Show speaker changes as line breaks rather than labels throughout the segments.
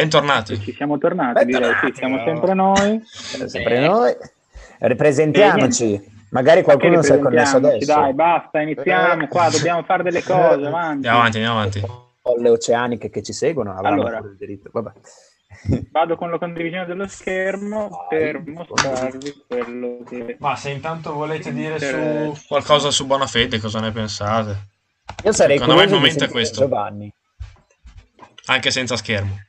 Bentornati.
Ci siamo tornati, direi. Sì, siamo sempre noi.
Sempre noi. Ripresentiamoci. Magari qualcuno si è connesso adesso.
Dai, basta, iniziamo qua, dobbiamo fare delle cose, avanti.
Andiamo avanti, andiamo avanti.
Le oceaniche che ci seguono avranno
Allora.
il diritto. Vabbè.
Vado con la condivisione dello schermo per mostrarvi quello che...
Ma se intanto volete dire
Eh,
su qualcosa su buona fede, cosa ne pensate?
Io sarei
Secondo me il momento è questo.
Giovanni,
Anche senza schermo.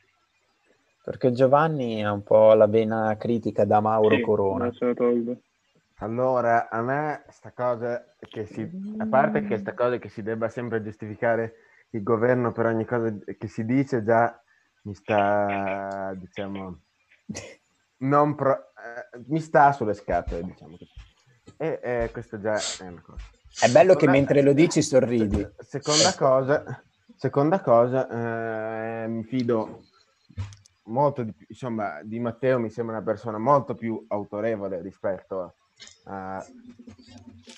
Perché Giovanni ha un po' la vena critica da Mauro
Sì,
Corona.
Allora, a me sta cosa che si, a parte che sta cosa che si debba sempre giustificare il governo per ogni cosa che si dice, già mi sta, diciamo, non pro- eh, mi sta sulle scatole, diciamo così. E eh, questo già è una cosa.
È bello che
Seconda-
mentre lo dici sorridi.
Se- Seconda cosa, seconda cosa eh, mi fido molto di più, insomma, di Matteo mi sembra una persona molto più autorevole rispetto a-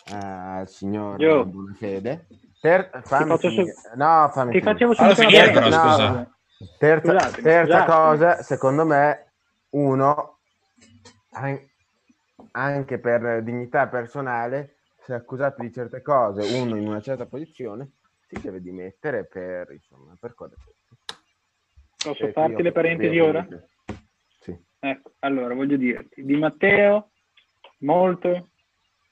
a- al signor
Io-
Bonafede. Ter- fammi
faccio
finire.
su-
No, fammi
Ti
Fallo
subito
finire, però, scusa.
Terza,
Scusate,
terza
scusate.
cosa, secondo me, uno, an- anche per dignità personale, se è accusato di certe cose, uno in una certa posizione, si deve dimettere per, insomma, per cose.
Posso
Cioè,
farti
io-
le parentesi
io-
ora?
Sì.
Ecco, allora voglio dirti, Di Matteo molto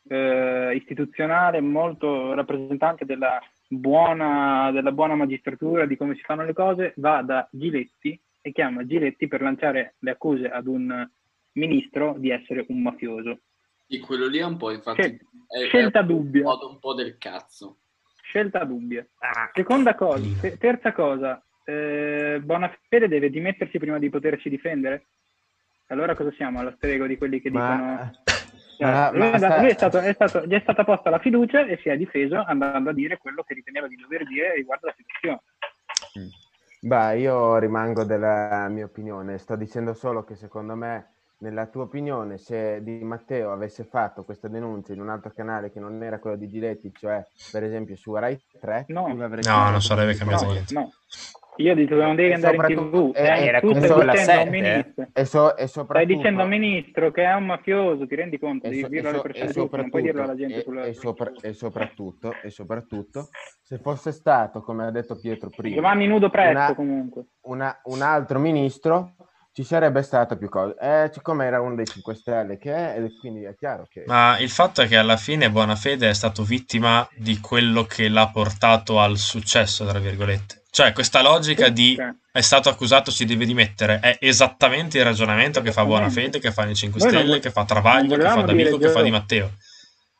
eh, istituzionale, molto rappresentante della buona, della buona magistratura, di come si fanno le cose, va da Giletti e chiama Giletti per lanciare le accuse ad un ministro di essere un mafioso.
Sì, quello lì è un po', infatti,
Scel-
è,
scelta
è un
dubbia.
modo un po' del cazzo.
Scelta dubbia. Seconda cosa, te- terza cosa, eh, Bonafede deve dimettersi prima di potersi difendere? Allora cosa siamo? Allo strego di quelli che dicono...
Ma,
Cioè,
ma- ma sta-
lui è stato- è stato- gli è stata posta la fiducia e si è difeso andando a dire quello che riteneva di dover dire riguardo la situazione.
Beh, io rimango della mia opinione, sto dicendo solo che secondo me, nella tua opinione, se Di Matteo avesse fatto questa denuncia in un altro canale che non era quello di Giletti, cioè per esempio su Rai 3,
No.
No, non sarebbe cambiato
No,
niente.
no. Io dico che non devi andare in tv.
eh,
Eh,
era come
stai
sulla
dicendo a un
sette, eh.
ministro.
E, so- e
Stai dicendo a un ministro che è un mafioso, ti rendi conto?
e
Devi
so-
dirlo
e
alle
so-
persone giuste, non puoi dirlo alla gente
e-
sulla...
e sopra- e soprattutto, e soprattutto, se fosse stato, come ha detto Pietro prima,
Giovanni nudo presto
una-
comunque.
una- un altro ministro, ci sarebbe stato più cose. Eh, siccome era uno dei 5 Stelle che è, e quindi è chiaro che...
Ma il fatto è che alla fine Bonafede è stato vittima di quello che l'ha portato al successo, tra virgolette. Cioè, questa logica di è stato accusato, si deve dimettere, è esattamente il ragionamento che fa Bonafede, che fa nei 5
Noi non
Stelle,
vo-
che fa Travaglio, che fa D'Amico, che fa Di Matteo.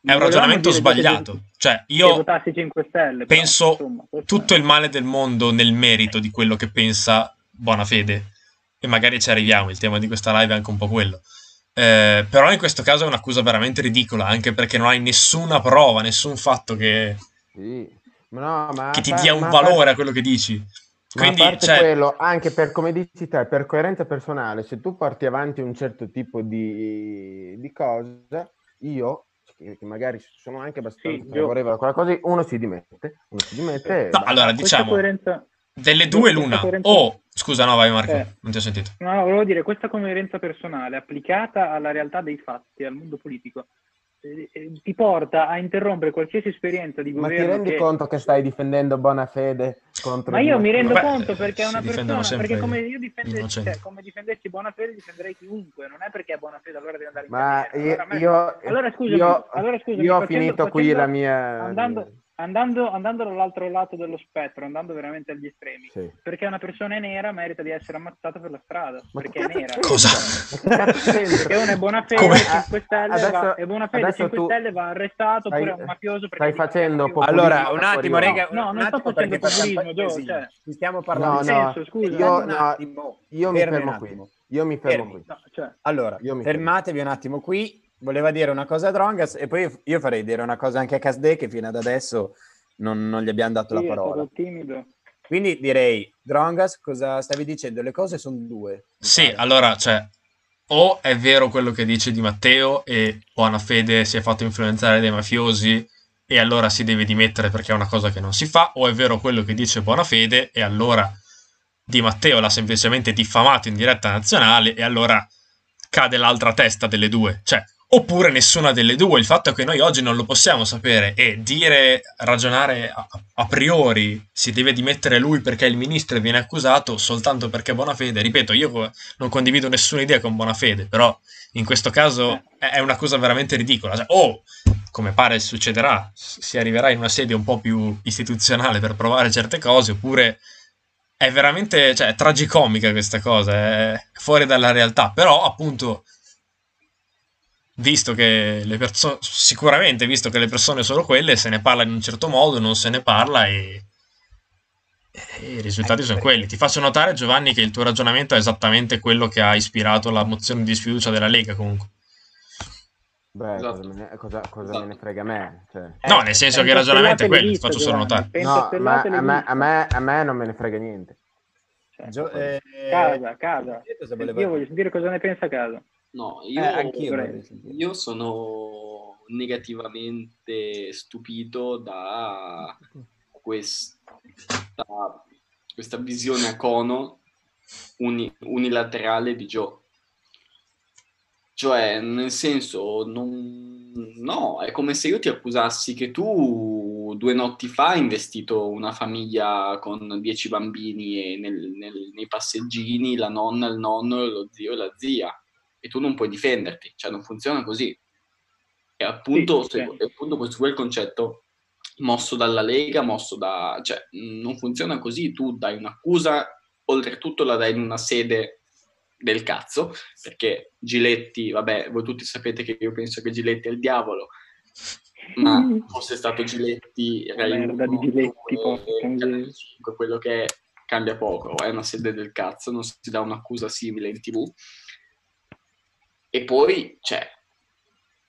È
non
un ragionamento sbagliato.
che-
Cioè, io
votassi 5 Stelle. però,
penso
insomma, questo
tutto
è-
il male del mondo nel merito di quello che pensa Bonafede. E magari ci arriviamo, il tema di questa live è anche un po' quello. Eh, però in questo caso è un'accusa veramente ridicola, anche perché non hai nessuna prova, nessun fatto che,
Sì. No, ma
che ti dia un
ma-
valore a quello che dici.
Ma
Quindi,
a parte
cioè-
quello, anche per come dici te, per coerenza personale, se tu porti avanti un certo tipo di, di cosa, io, che magari sono anche abbastanza
Sì,
favorevole a quella cosa, uno si dimette, uno si dimette
No, allora, diciamo,
coerenza...
delle due
questa
l'una.
coerenza-
O, scusa, no, vai Marco,
Eh.
non ti ho sentito.
No, no, volevo dire, questa coerenza personale applicata alla realtà dei fatti, al mondo politico, ti porta a interrompere qualsiasi esperienza di
Ma ti
governo
rendi
che...
conto che stai difendendo Bonafede contro
Ma io mi rendo
Beh,
conto perché è una persona, perché come io difendessi, cioè, come difendessi Bonafede difenderei chiunque, non è perché è Bonafede allora devi andare in
Ma
carriera.
io,
Allora, a me-
io,
allora scusami,
io-
allora
io ho
facendo-
finito qui
facendo-
la mia...
andando, andando, andando dall'altro lato dello spettro, andando veramente agli estremi,
Sì.
perché una persona è nera merita di essere ammazzata per la strada,
Ma
perché è nera.
Cosa?
Perché uno è buona fede,
Come?
5 Stelle,
Adesso-
va, è buona fede,
adesso
5
tu
Stelle va arrestato,
stai-
oppure è un mafioso perché
stai facendo populismo
Allora, un attimo, rega,
No,
un
non sto
attimo
facendo populismo, Gio,
così.
cioè.
Ci stiamo
No,
parlando.
nel
no,
senso, scusa,
io,
un
no,
attimo.
io mi fermo qui.
attimo.
Io mi fermo
Fermi.
qui.
No, cioè,
Allora, fermatevi un attimo qui. Voleva dire una cosa a Drongas e poi io farei dire una cosa anche a Casde che fino ad adesso non, non gli abbiamo dato
sì,
la
è
parola.
stato timido.
Quindi direi, Drongas, cosa stavi dicendo? Le cose sono due.
Sì,
pare.
allora, cioè, o è vero quello che dice Di Matteo e Buonafede si è fatto influenzare dai mafiosi e allora si deve dimettere perché è una cosa che non si fa, o è vero quello che dice Buonafede e allora Di Matteo l'ha semplicemente diffamato in diretta nazionale e allora cade l'altra testa delle due. Cioè, oppure nessuna delle due. Il fatto è che noi oggi non lo possiamo sapere e dire, ragionare a, a priori si deve dimettere lui perché il ministro viene accusato soltanto perché è Bonafede. Ripeto, io non condivido nessuna idea con Bonafede, però in questo caso è è un'accusa veramente ridicola. Cioè, o, come pare succederà, si arriverà in una sede un po' più istituzionale per provare certe cose, oppure è veramente cioè, è tragicomica questa cosa, è fuori dalla realtà. Però, appunto, visto che le persone, sicuramente, visto che le persone sono quelle, se ne parla in un certo modo, non se ne parla e, e i risultati
Anche
sono quelli. Ti faccio notare, Giovanni, che il tuo ragionamento è esattamente quello che ha ispirato la mozione di sfiducia della Lega, comunque.
Beh,
Esatto.
cosa, me ne, cosa- cosa
Esatto.
me ne frega a me? Cioè.
No, nel senso che il ragionamento è quello, ti faccio solo notare.
No, ma a me, a, me, a me non me ne frega niente.
Cioè,
Gio- eh,
Casa, casa.
voleva
Io voglio
dire?
sentire cosa ne pensa casa.
No,
Eh,
io,
vorrei
sentire.
io sono negativamente stupito da questa, questa visione a cono uni- unilaterale di Joe. Cioè, nel senso, non- no, è come se io ti accusassi che tu due notti fa hai investito una famiglia con dieci bambini e nel- nel- nei passeggini, la nonna, il nonno, lo zio e la zia, e tu non puoi difenderti, cioè non funziona così. E appunto,
Sì, sì.
appunto questo il concetto mosso dalla Lega, mosso da... cioè non funziona così, tu dai un'accusa, oltretutto la dai in una sede del cazzo, perché Giletti, vabbè, voi tutti sapete che io penso che Giletti è il diavolo, ma fosse stato Giletti, Rai
Merda di
1,
Giletti,
2,
porca
Canale
miseria.
5, quello che è, cambia poco, è una sede del cazzo, non si dà un'accusa simile in tv. E poi, cioè,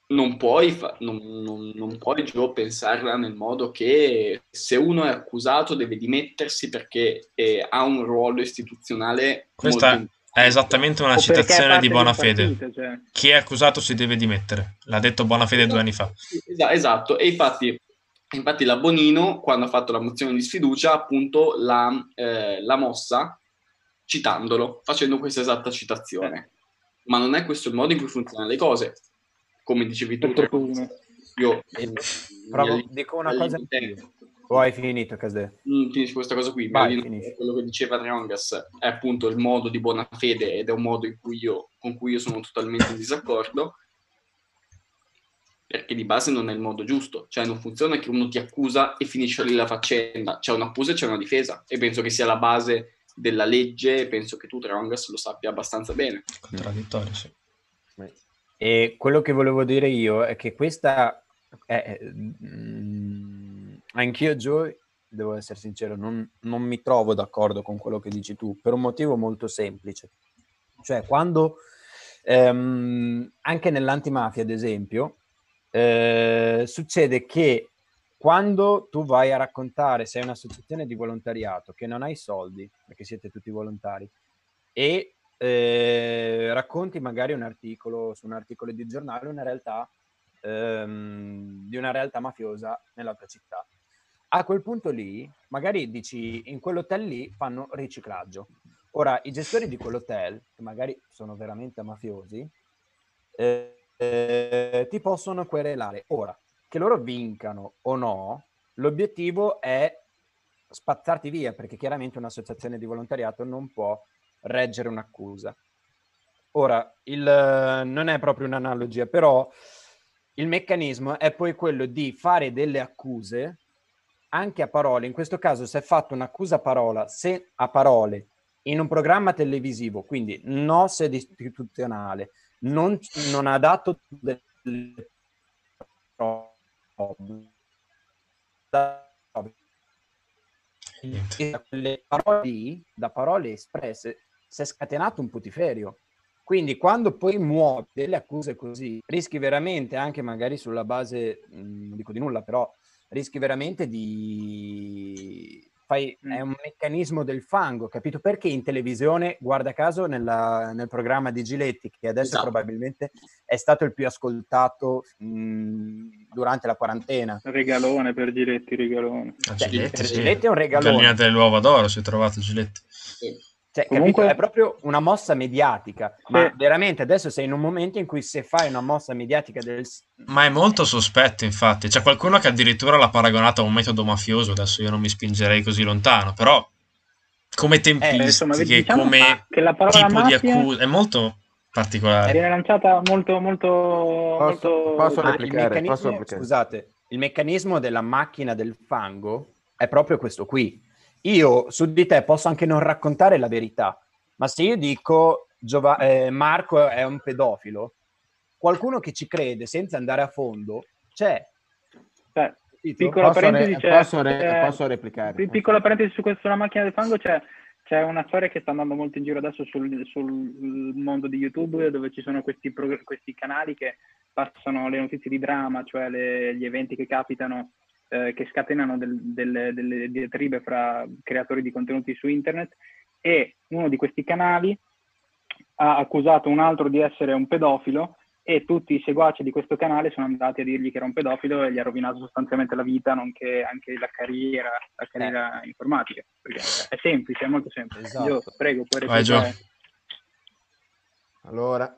non puoi, fa- non, non- non puoi Gio, pensarla nel modo che se uno è accusato deve dimettersi perché eh, ha un ruolo istituzionale
Questa. È esattamente una
O
citazione di Bonafede.
partito, cioè.
Chi è accusato si deve dimettere. L'ha detto Bonafede due anni fa.
Esa- Esatto, e infatti, infatti la Bonino, quando ha fatto la mozione di sfiducia, appunto l'ha, eh, l'ha mossa citandolo, facendo questa esatta citazione. Ma non è questo il modo in cui funzionano le cose. Come dicevi tu, io
Eh,
mi
Provo-
alli-
dico una cosa
allineo-
anch'io. O hai finito, Casde?
Mm, finisci questa cosa qui,
Vai,
quello che diceva Triongas è appunto il modo di buona fede ed è un modo in cui io, con cui io sono totalmente in disaccordo perché di base non è il modo giusto, cioè non funziona che uno ti accusa e finisce lì la faccenda, c'è un'accusa e c'è una difesa e penso che sia la base della legge penso che tu Triongas lo sappia abbastanza bene.
Contraddittorio, sì.
E quello che volevo dire io è che questa è, mm, anch'io Joe, devo essere sincero, non, non mi trovo d'accordo con quello che dici tu per un motivo molto semplice. Cioè, quando ehm, anche nell'antimafia, ad esempio, eh, succede che quando tu vai a raccontare, sei un'associazione di volontariato che non hai soldi, perché siete tutti volontari, e eh, racconti magari un articolo su un articolo di giornale, una realtà ehm, di una realtà mafiosa nella tua città. A quel punto lì, magari dici in quell'hotel lì fanno riciclaggio. Ora, i gestori di quell'hotel, che magari sono veramente mafiosi, eh, eh, ti possono querelare. Ora, che loro vincano o no, l'obiettivo è spazzarti via, perché chiaramente un'associazione di volontariato non può reggere un'accusa. Ora, il, non è proprio un'analogia, però il meccanismo è poi quello di fare delle accuse anche a parole. In questo caso, se è fatto un'accusa a, parola, se, a parole in un programma televisivo, quindi no sede istituzionale, non, non ha dato delle prove, le parole, da parole espresse si è scatenato un putiferio. Quindi quando poi muovi delle accuse così, rischi veramente, anche magari sulla base, non dico di nulla, però rischi veramente di... Fai, è un meccanismo del fango, capito? Perché in televisione, guarda caso, nella, nel programma di Giletti, che adesso esatto. probabilmente è stato il più ascoltato mh, durante la quarantena.
Regalone per Giletti, regalone.
Ah, cioè, Giletti,
per
sì.
Giletti è un regalone.
Gallina dell'uovo d'oro si è trovato Giletti.
Sì. Cioè, Comunque... capito? È proprio una mossa mediatica, ma sì. veramente adesso sei in un momento in cui se fai una mossa mediatica del...
Ma è molto sospetto, infatti. C'è qualcuno che addirittura l'ha paragonato a un metodo mafioso, adesso io non mi spingerei così lontano, però come tempistiche, eh, insomma, diciamo come tipo mafia... di accusa, è molto particolare.
Viene lanciata molto, molto...
Posso,
molto...
posso replicare? Posso replicare?
Scusate, il meccanismo della macchina del fango è proprio questo qui io su di te posso anche non raccontare la verità, ma se io dico Giova- eh, Marco è un pedofilo, qualcuno che ci crede senza andare a fondo c'è.
Cioè, piccola posso, parentesi, re-
posso, re- posso replicare.
Piccola parentesi su questa macchina del fango c'è, c'è una storia che sta andando molto in giro adesso sul, sul mondo di YouTube dove ci sono questi, questi, canali che passano le notizie di drama, cioè le, gli eventi che capitano eh, che scatenano del, del, delle diatribe fra creatori di contenuti su internet e uno di questi canali ha accusato un altro di essere un pedofilo e tutti i seguaci di questo canale sono andati a dirgli che era un pedofilo e gli ha rovinato sostanzialmente la vita, nonché anche la carriera, la carriera eh. informatica. Perché è semplice, è molto semplice. Esatto. Io prego, puoi replicare.
Allora,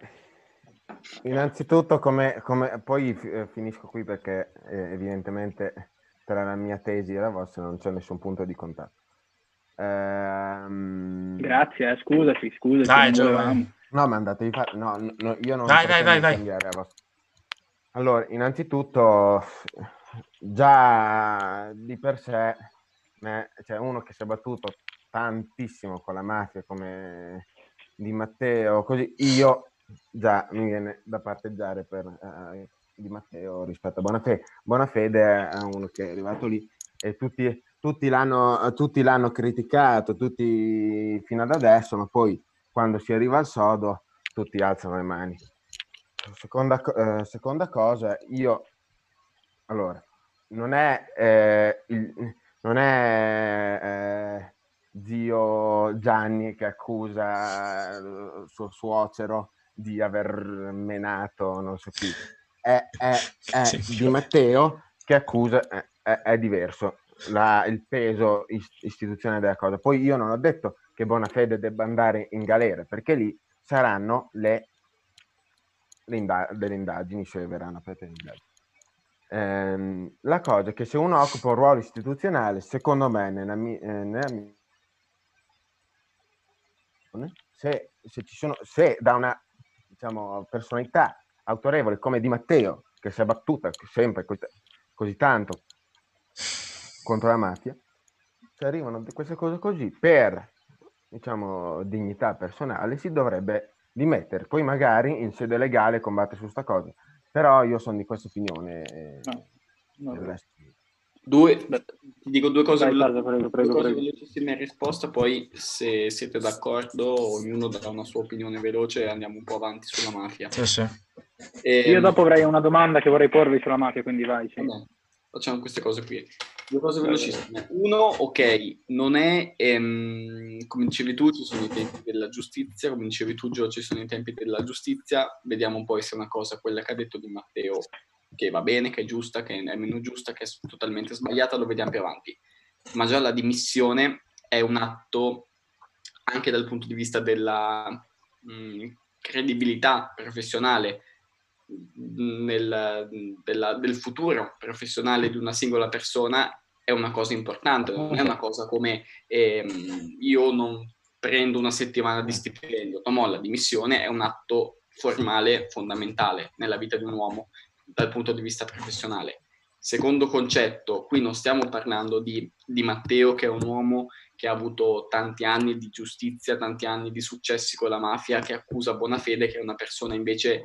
innanzitutto, come, come, poi eh, finisco qui perché eh, evidentemente tra la mia tesi e la vostra non c'è nessun punto di contatto.
Ehm... Grazie, eh, scusaci, scusaci.
Dai, Giovanni.
No, ma andatevi fare... No, no, io non...
Vai, vai, vai, vai.
Allora, innanzitutto, già di per sé, c'è cioè uno che si è battuto tantissimo con la mafia come Di Matteo, così io già mi viene da parteggiare per eh, di Matteo rispetto a Bonafede. Bonafede è uno che è arrivato lì e tutti, tutti, l'hanno, tutti l'hanno criticato, tutti fino ad adesso, ma poi quando si arriva al sodo tutti alzano le mani. Seconda, eh, seconda cosa, io allora, non è, eh, il, non è eh, zio Gianni che accusa il suo suocero di aver menato non so chi è, è, è di Matteo che accusa è, è diverso la, il peso istituzionale della cosa. Poi io non ho detto che Bonafede debba andare in galera, perché lì saranno le, le inda- delle indagini, se verranno aperte le indagini. Ehm, la cosa è che se uno occupa un ruolo istituzionale, secondo me, nella mia, eh, nella mia se, se, ci sono, se da una diciamo, personalità autorevole come Di Matteo, che si è battuta sempre così, tanto contro la mafia, se arrivano queste cose così per diciamo dignità personale si dovrebbe dimettere poi magari in sede legale combatte su sta cosa. Però io sono di questa opinione
no, no, Due, ti dico due cose, Vai, prego, prego, prego, due cose velocissime in risposta, poi se siete d'accordo ognuno darà una sua opinione veloce e andiamo un po' avanti sulla mafia.
Sì, sì.
E... Io dopo avrei una domanda che vorrei porvi sulla mafia, quindi vai. Sì.
facciamo queste cose qui. Due cose velocissime. Uno, ok, non è, ehm, come dicevi tu, ci sono i tempi della giustizia, come dicevi tu, Gio, ci sono i tempi della giustizia, vediamo poi se è una cosa, quella che ha detto di Matteo, che va bene, che è giusta, che è meno giusta, che è totalmente sbagliata, lo vediamo più avanti. Ma già la dimissione è un atto anche dal punto di vista della mh, credibilità professionale, nel, della, del futuro professionale di una singola persona è una cosa importante, non è una cosa come ehm, io non prendo una settimana di stipendio, no, la dimissione è un atto formale fondamentale nella vita di un uomo dal punto di vista professionale. Secondo concetto, qui non stiamo parlando di, di Matteo che è un uomo che ha avuto tanti anni di giustizia, tanti anni di successi con la mafia, che accusa Bonafede, che è una persona invece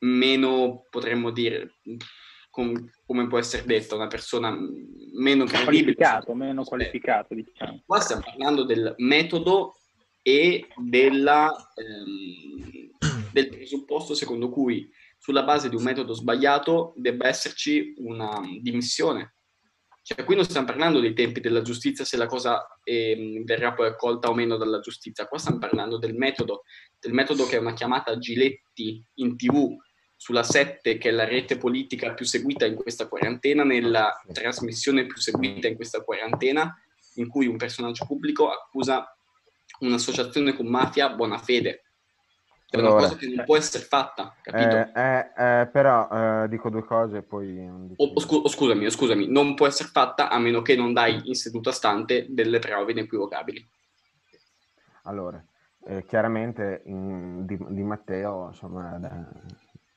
meno, potremmo dire, com- come può essere detto, una persona meno credibile.
Qualificato, meno qualificato, diciamo.
Qua stiamo parlando del metodo e della, ehm, del presupposto secondo cui sulla base di un metodo sbagliato debba esserci una dimissione. Cioè, qui non stiamo parlando dei tempi della giustizia, se la cosa eh, verrà poi accolta o meno dalla giustizia, qua stiamo parlando del metodo, del metodo che è una chiamata Giletti in tv sulla 7, che è la rete politica più seguita in questa quarantena, nella trasmissione più seguita in questa quarantena, in cui un personaggio pubblico accusa un'associazione con mafia buona fede. È una cosa che non può essere fatta, capito?
Eh, eh, eh, però eh, dico due cose poi...
O, o, scu- o scusami, scusami, non può essere fatta a meno che non dai in seduta stante delle prove inequivocabili.
Allora, eh, chiaramente in, di, di, Matteo, insomma,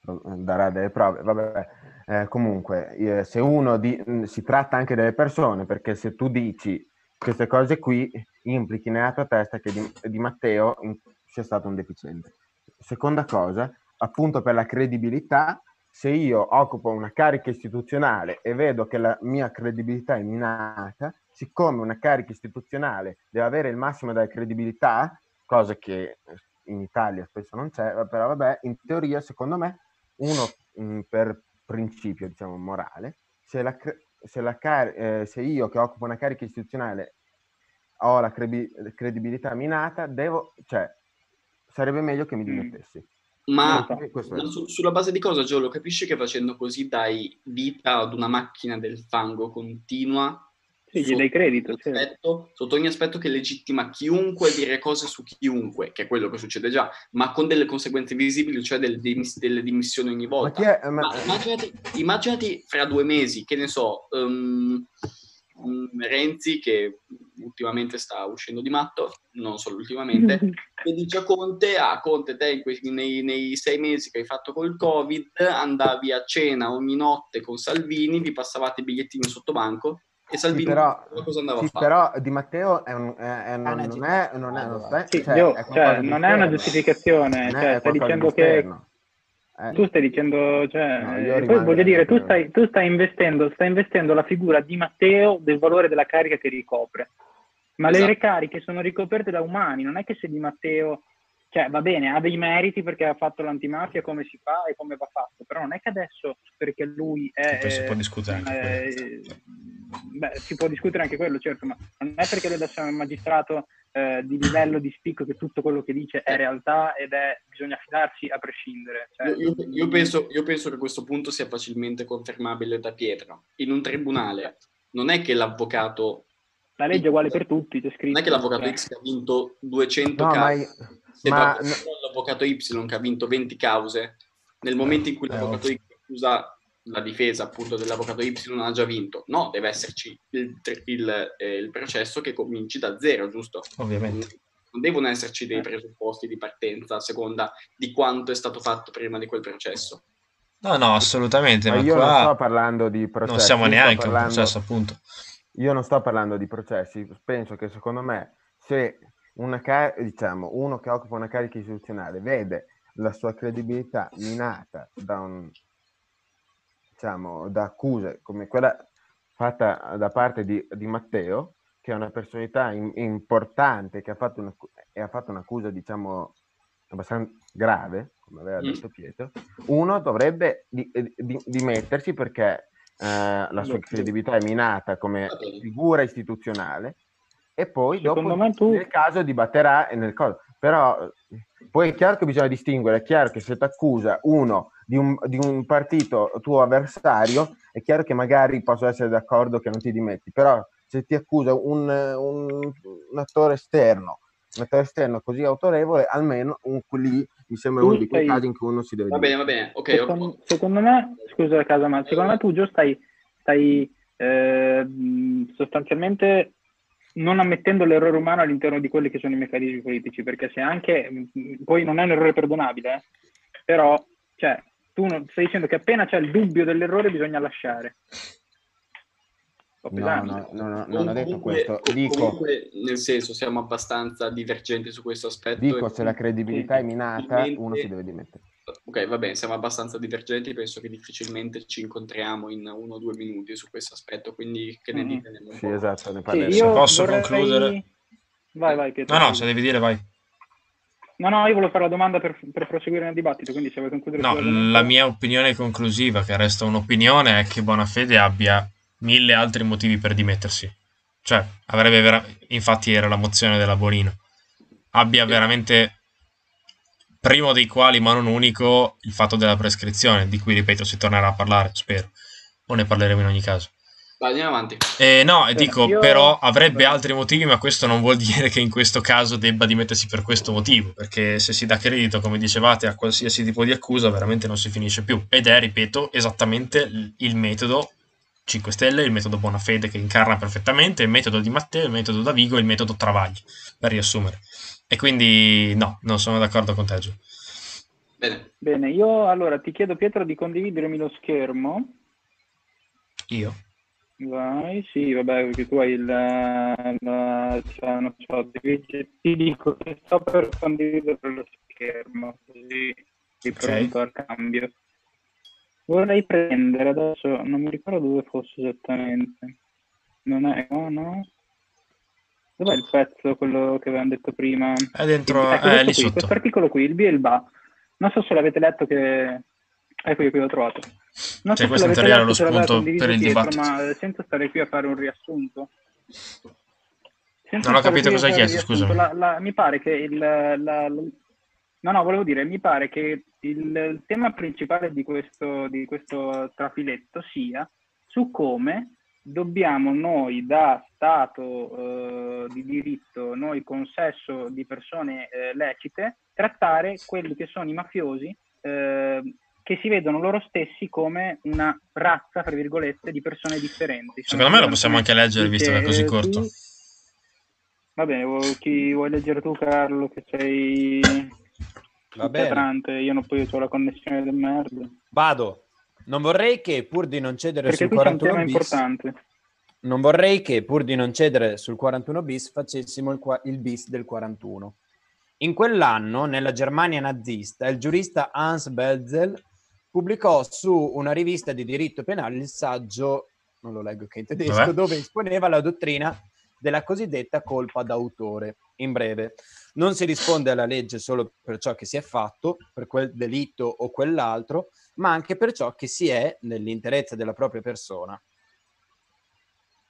darà delle prove. Vabbè, eh, comunque, eh, se uno di, si tratta anche delle persone, perché se tu dici queste cose qui, implichi nella tua testa che di, di Matteo in, sia stato un deficiente. Seconda cosa, appunto per la credibilità, se io occupo una carica istituzionale e vedo che la mia credibilità è minata, siccome una carica istituzionale deve avere il massimo della credibilità, cosa che in Italia spesso non c'è, però vabbè, in teoria secondo me uno mh, mm, per principio, diciamo, morale, se, la, se, la car- eh, se, io che occupo una carica istituzionale ho la credi- credibilità minata, devo, cioè, sarebbe meglio che mi mm. dimettessi.
Ma, ma su, sulla base di cosa, Gio? Lo capisci che facendo così dai vita ad una macchina del fango continua
sì, gli dai credito.
Aspetto, sì. Sotto ogni aspetto che legittima chiunque dire cose su chiunque, che è quello che succede già, ma con delle conseguenze visibili, cioè delle, dimis- delle dimissioni ogni volta. Ma è, ma... Ma immaginati, immaginati, fra due mesi, che ne so, um, Renzi, che ultimamente sta uscendo di matto, non solo ultimamente, e dice a Conte, ah Conte, te in questi, nei, nei, sei mesi che hai fatto col Covid, andavi a cena ogni notte con Salvini, vi passavate i bigliettini sotto banco e Salvini sì, però, cosa andava sì, a
fare. Però Di Matteo è un, è, è, non, non, è, non è, non
è, sì, cioè, io, cioè, non è una giustificazione, cioè, stai dicendo che eh. tu stai dicendo, cioè, no, eh, poi voglio dire, tu stai, tu stai, investendo, stai investendo la figura di Matteo del valore della carica che ricopre. Ma esatto. le cariche sono ricoperte da umani, non è che se Di Matteo cioè va bene, ha dei meriti perché ha fatto l'antimafia, come si fa e come va fatto, però non è che adesso perché lui è...
Poi si può discutere anche
eh, beh, si può discutere anche quello, certo, ma non è perché deve essere un magistrato eh, di livello di spicco che tutto quello che dice è realtà ed è bisogna fidarsi a prescindere.
Cioè, io, io, penso, io penso che questo punto sia facilmente confermabile da Pietro. In un tribunale non è che l'avvocato
la legge è uguale per tutti, c'è scritto.
Non è che l'avvocato cioè. X ha vinto 200 no, casi se ma... l'avvocato Y che ha vinto 20 cause, nel momento in cui eh, l'avvocato X accusa la difesa appunto dell'avvocato Y non ha già vinto. No, deve esserci il, il, eh, il processo che cominci da zero, giusto?
Ovviamente.
Non devono esserci dei presupposti di partenza a seconda di quanto è stato fatto prima di quel processo.
No, no, assolutamente. Ma, ma
io
qua
non sto parlando di processi.
Non siamo neanche parlando... un processo, appunto.
Io non sto parlando di processi. Penso che secondo me se una car- diciamo, uno che occupa una carica istituzionale vede la sua credibilità minata da, un, diciamo, da accuse come quella fatta da parte di, di Matteo, che è una personalità in, importante che ha fatto, una, e ha fatto un'accusa, diciamo, abbastanza grave, come aveva mm. detto Pietro, uno dovrebbe di, di, dimettersi perché la sua credibilità è minata come figura istituzionale e poi dopo
Secondo me tu-
nel caso dibatterà nel caso però eh, poi è chiaro che bisogna distinguere è chiaro che se ti accusa uno di un, di un partito tuo avversario è chiaro che magari posso essere d'accordo che non ti dimetti però se ti accusa un, un- un attore esterno un attore esterno così autorevole almeno un, lì mi sembra
Tu
uno di quei
stai-
casi in cui uno si deve
Va bene, va bene. Ok,
secondo, secondo me, scusa casa, ma secondo me tu Gio stai, stai eh, sostanzialmente non ammettendo l'errore umano all'interno di quelli che sono i meccanismi politici, perché se anche, poi non è un errore perdonabile, eh, però cioè, tu non- stai dicendo che appena c'è il dubbio dell'errore bisogna lasciare.
No, no, no, no, non ho detto questo dico
comunque, nel senso, siamo abbastanza divergenti su questo aspetto.
Dico, se la credibilità è minata, uno si deve dimettere.
Ok, va bene, siamo abbastanza divergenti, penso che difficilmente ci incontriamo in uno o due minuti su questo aspetto, quindi che ne
Mhm.
dite?
Sì, esatto, ne
Sì,
parleremo.
io
posso
vorrei-
concludere?
Vai, vai, Pietro.
No, no, se devi dire vai.
No, no, io volevo fare la domanda per, per proseguire nel dibattito, quindi se vuoi concludere
No, la mia opinione conclusiva, che resta un'opinione, è che Bonafede abbia mille altri motivi per dimettersi. Cioè, avrebbe vera- infatti era la mozione della Bonino. Abbia veramente, primo dei quali, ma non unico, il fatto della prescrizione, di cui, ripeto, si tornerà a parlare, spero. O ne parleremo in ogni caso.
Vai, andiamo avanti.
Eh, no, e
Bene,
dico,
io-
però avrebbe altri motivi, ma questo non vuol dire che in questo caso debba dimettersi per questo motivo, perché se si dà credito, come dicevate, a qualsiasi tipo di accusa, veramente non si finisce più. Ed è, ripeto, esattamente il- il metodo 5 Stelle, il metodo Bonafede che incarna perfettamente, il metodo di Matteo, il metodo Davigo e il metodo Travagli, per riassumere. E quindi no, non sono d'accordo con te, Gio.
Bene,
Bene, io allora ti chiedo Pietro di condividermi lo schermo.
Io?
Vai, sì, vabbè, perché tu hai il... la- cioè, non so, ti dico che sto per condividere lo schermo, così sei pronto al cambio. Vorrei prendere adesso, non mi ricordo dove fosse esattamente. Non è, no, no? Dov'è il pezzo, quello che avevamo detto prima?
È dentro,
Ecco,
eh, lì
qui,
sotto.
questo articolo qui, il B e il BA. Non so se l'avete letto che... Ecco io qui l'ho trovato. Non
Cioè,
so
questo in teoria era lo spunto per il dibattito.
ma eh, senza stare qui a fare un riassunto. Senza
Non ho capito cosa hai chiesto,
la- la- mi pare che il... la- no, no, volevo dire, mi pare che il, tema principale di questo, di questo trafiletto sia su come dobbiamo noi da Stato eh, di diritto, noi consesso di persone eh, lecite, trattare quelli che sono i mafiosi eh, che si vedono loro stessi come una razza, tra virgolette, di persone differenti. Sono
Secondo me lo possiamo anche leggere, visto che è così corto.
tu- Va bene, chi vuoi leggere tu Carlo che sei
Va bene.
io non poi ho la connessione del merda.
Vado. Non vorrei che pur di non cedere
Perché
sul
qui c'è un
41
tema
bis,
importante.
non vorrei che pur di non cedere sul 41 bis facessimo il, qua- il bis del 41. In quell'anno, nella Germania nazista, il giurista Hans Belzel pubblicò su una rivista di diritto penale il saggio, non lo leggo che in tedesco,
Vabbè.
dove esponeva la dottrina della cosiddetta colpa d'autore. In breve, non si risponde alla legge solo per ciò che si è fatto, per quel delitto o quell'altro, ma anche per ciò che si è nell'interezza della propria persona.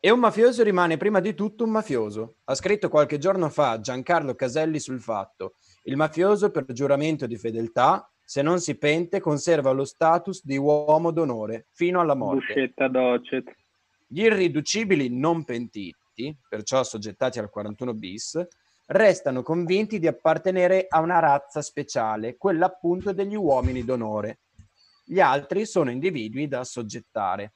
E un mafioso rimane prima di tutto un mafioso. Ha scritto qualche giorno fa Giancarlo Caselli sul fatto. Il mafioso per giuramento di fedeltà, se non si pente, conserva lo status di uomo d'onore fino alla morte.
Buscetta docet.
Gli irriducibili non pentiti, perciò assoggettati al 41 bis, restano convinti di appartenere a una razza speciale, quella appunto degli uomini d'onore. Gli altri sono individui da assoggettare.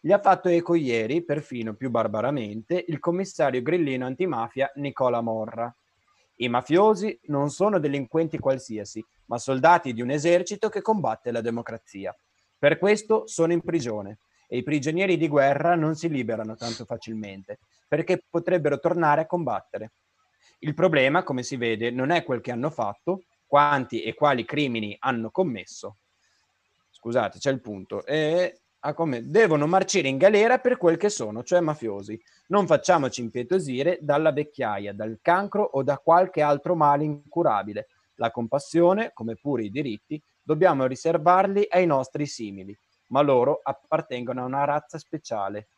Gli ha fatto eco ieri, perfino più barbaramente, il commissario grillino antimafia Nicola Morra. I mafiosi non sono delinquenti qualsiasi, ma soldati di un esercito che combatte la democrazia. Per questo sono in prigione e i prigionieri di guerra non si liberano tanto facilmente, perché potrebbero tornare a combattere. Il problema, come si vede, non è quel che hanno fatto, quanti e quali crimini hanno commesso. Scusate, c'è il punto. E a come- devono marcire in galera per quel che sono, cioè mafiosi. Non facciamoci impietosire dalla vecchiaia, dal cancro o da qualche altro male incurabile. La compassione, come pure i diritti, dobbiamo riservarli ai nostri simili. ma loro appartengono a una razza speciale.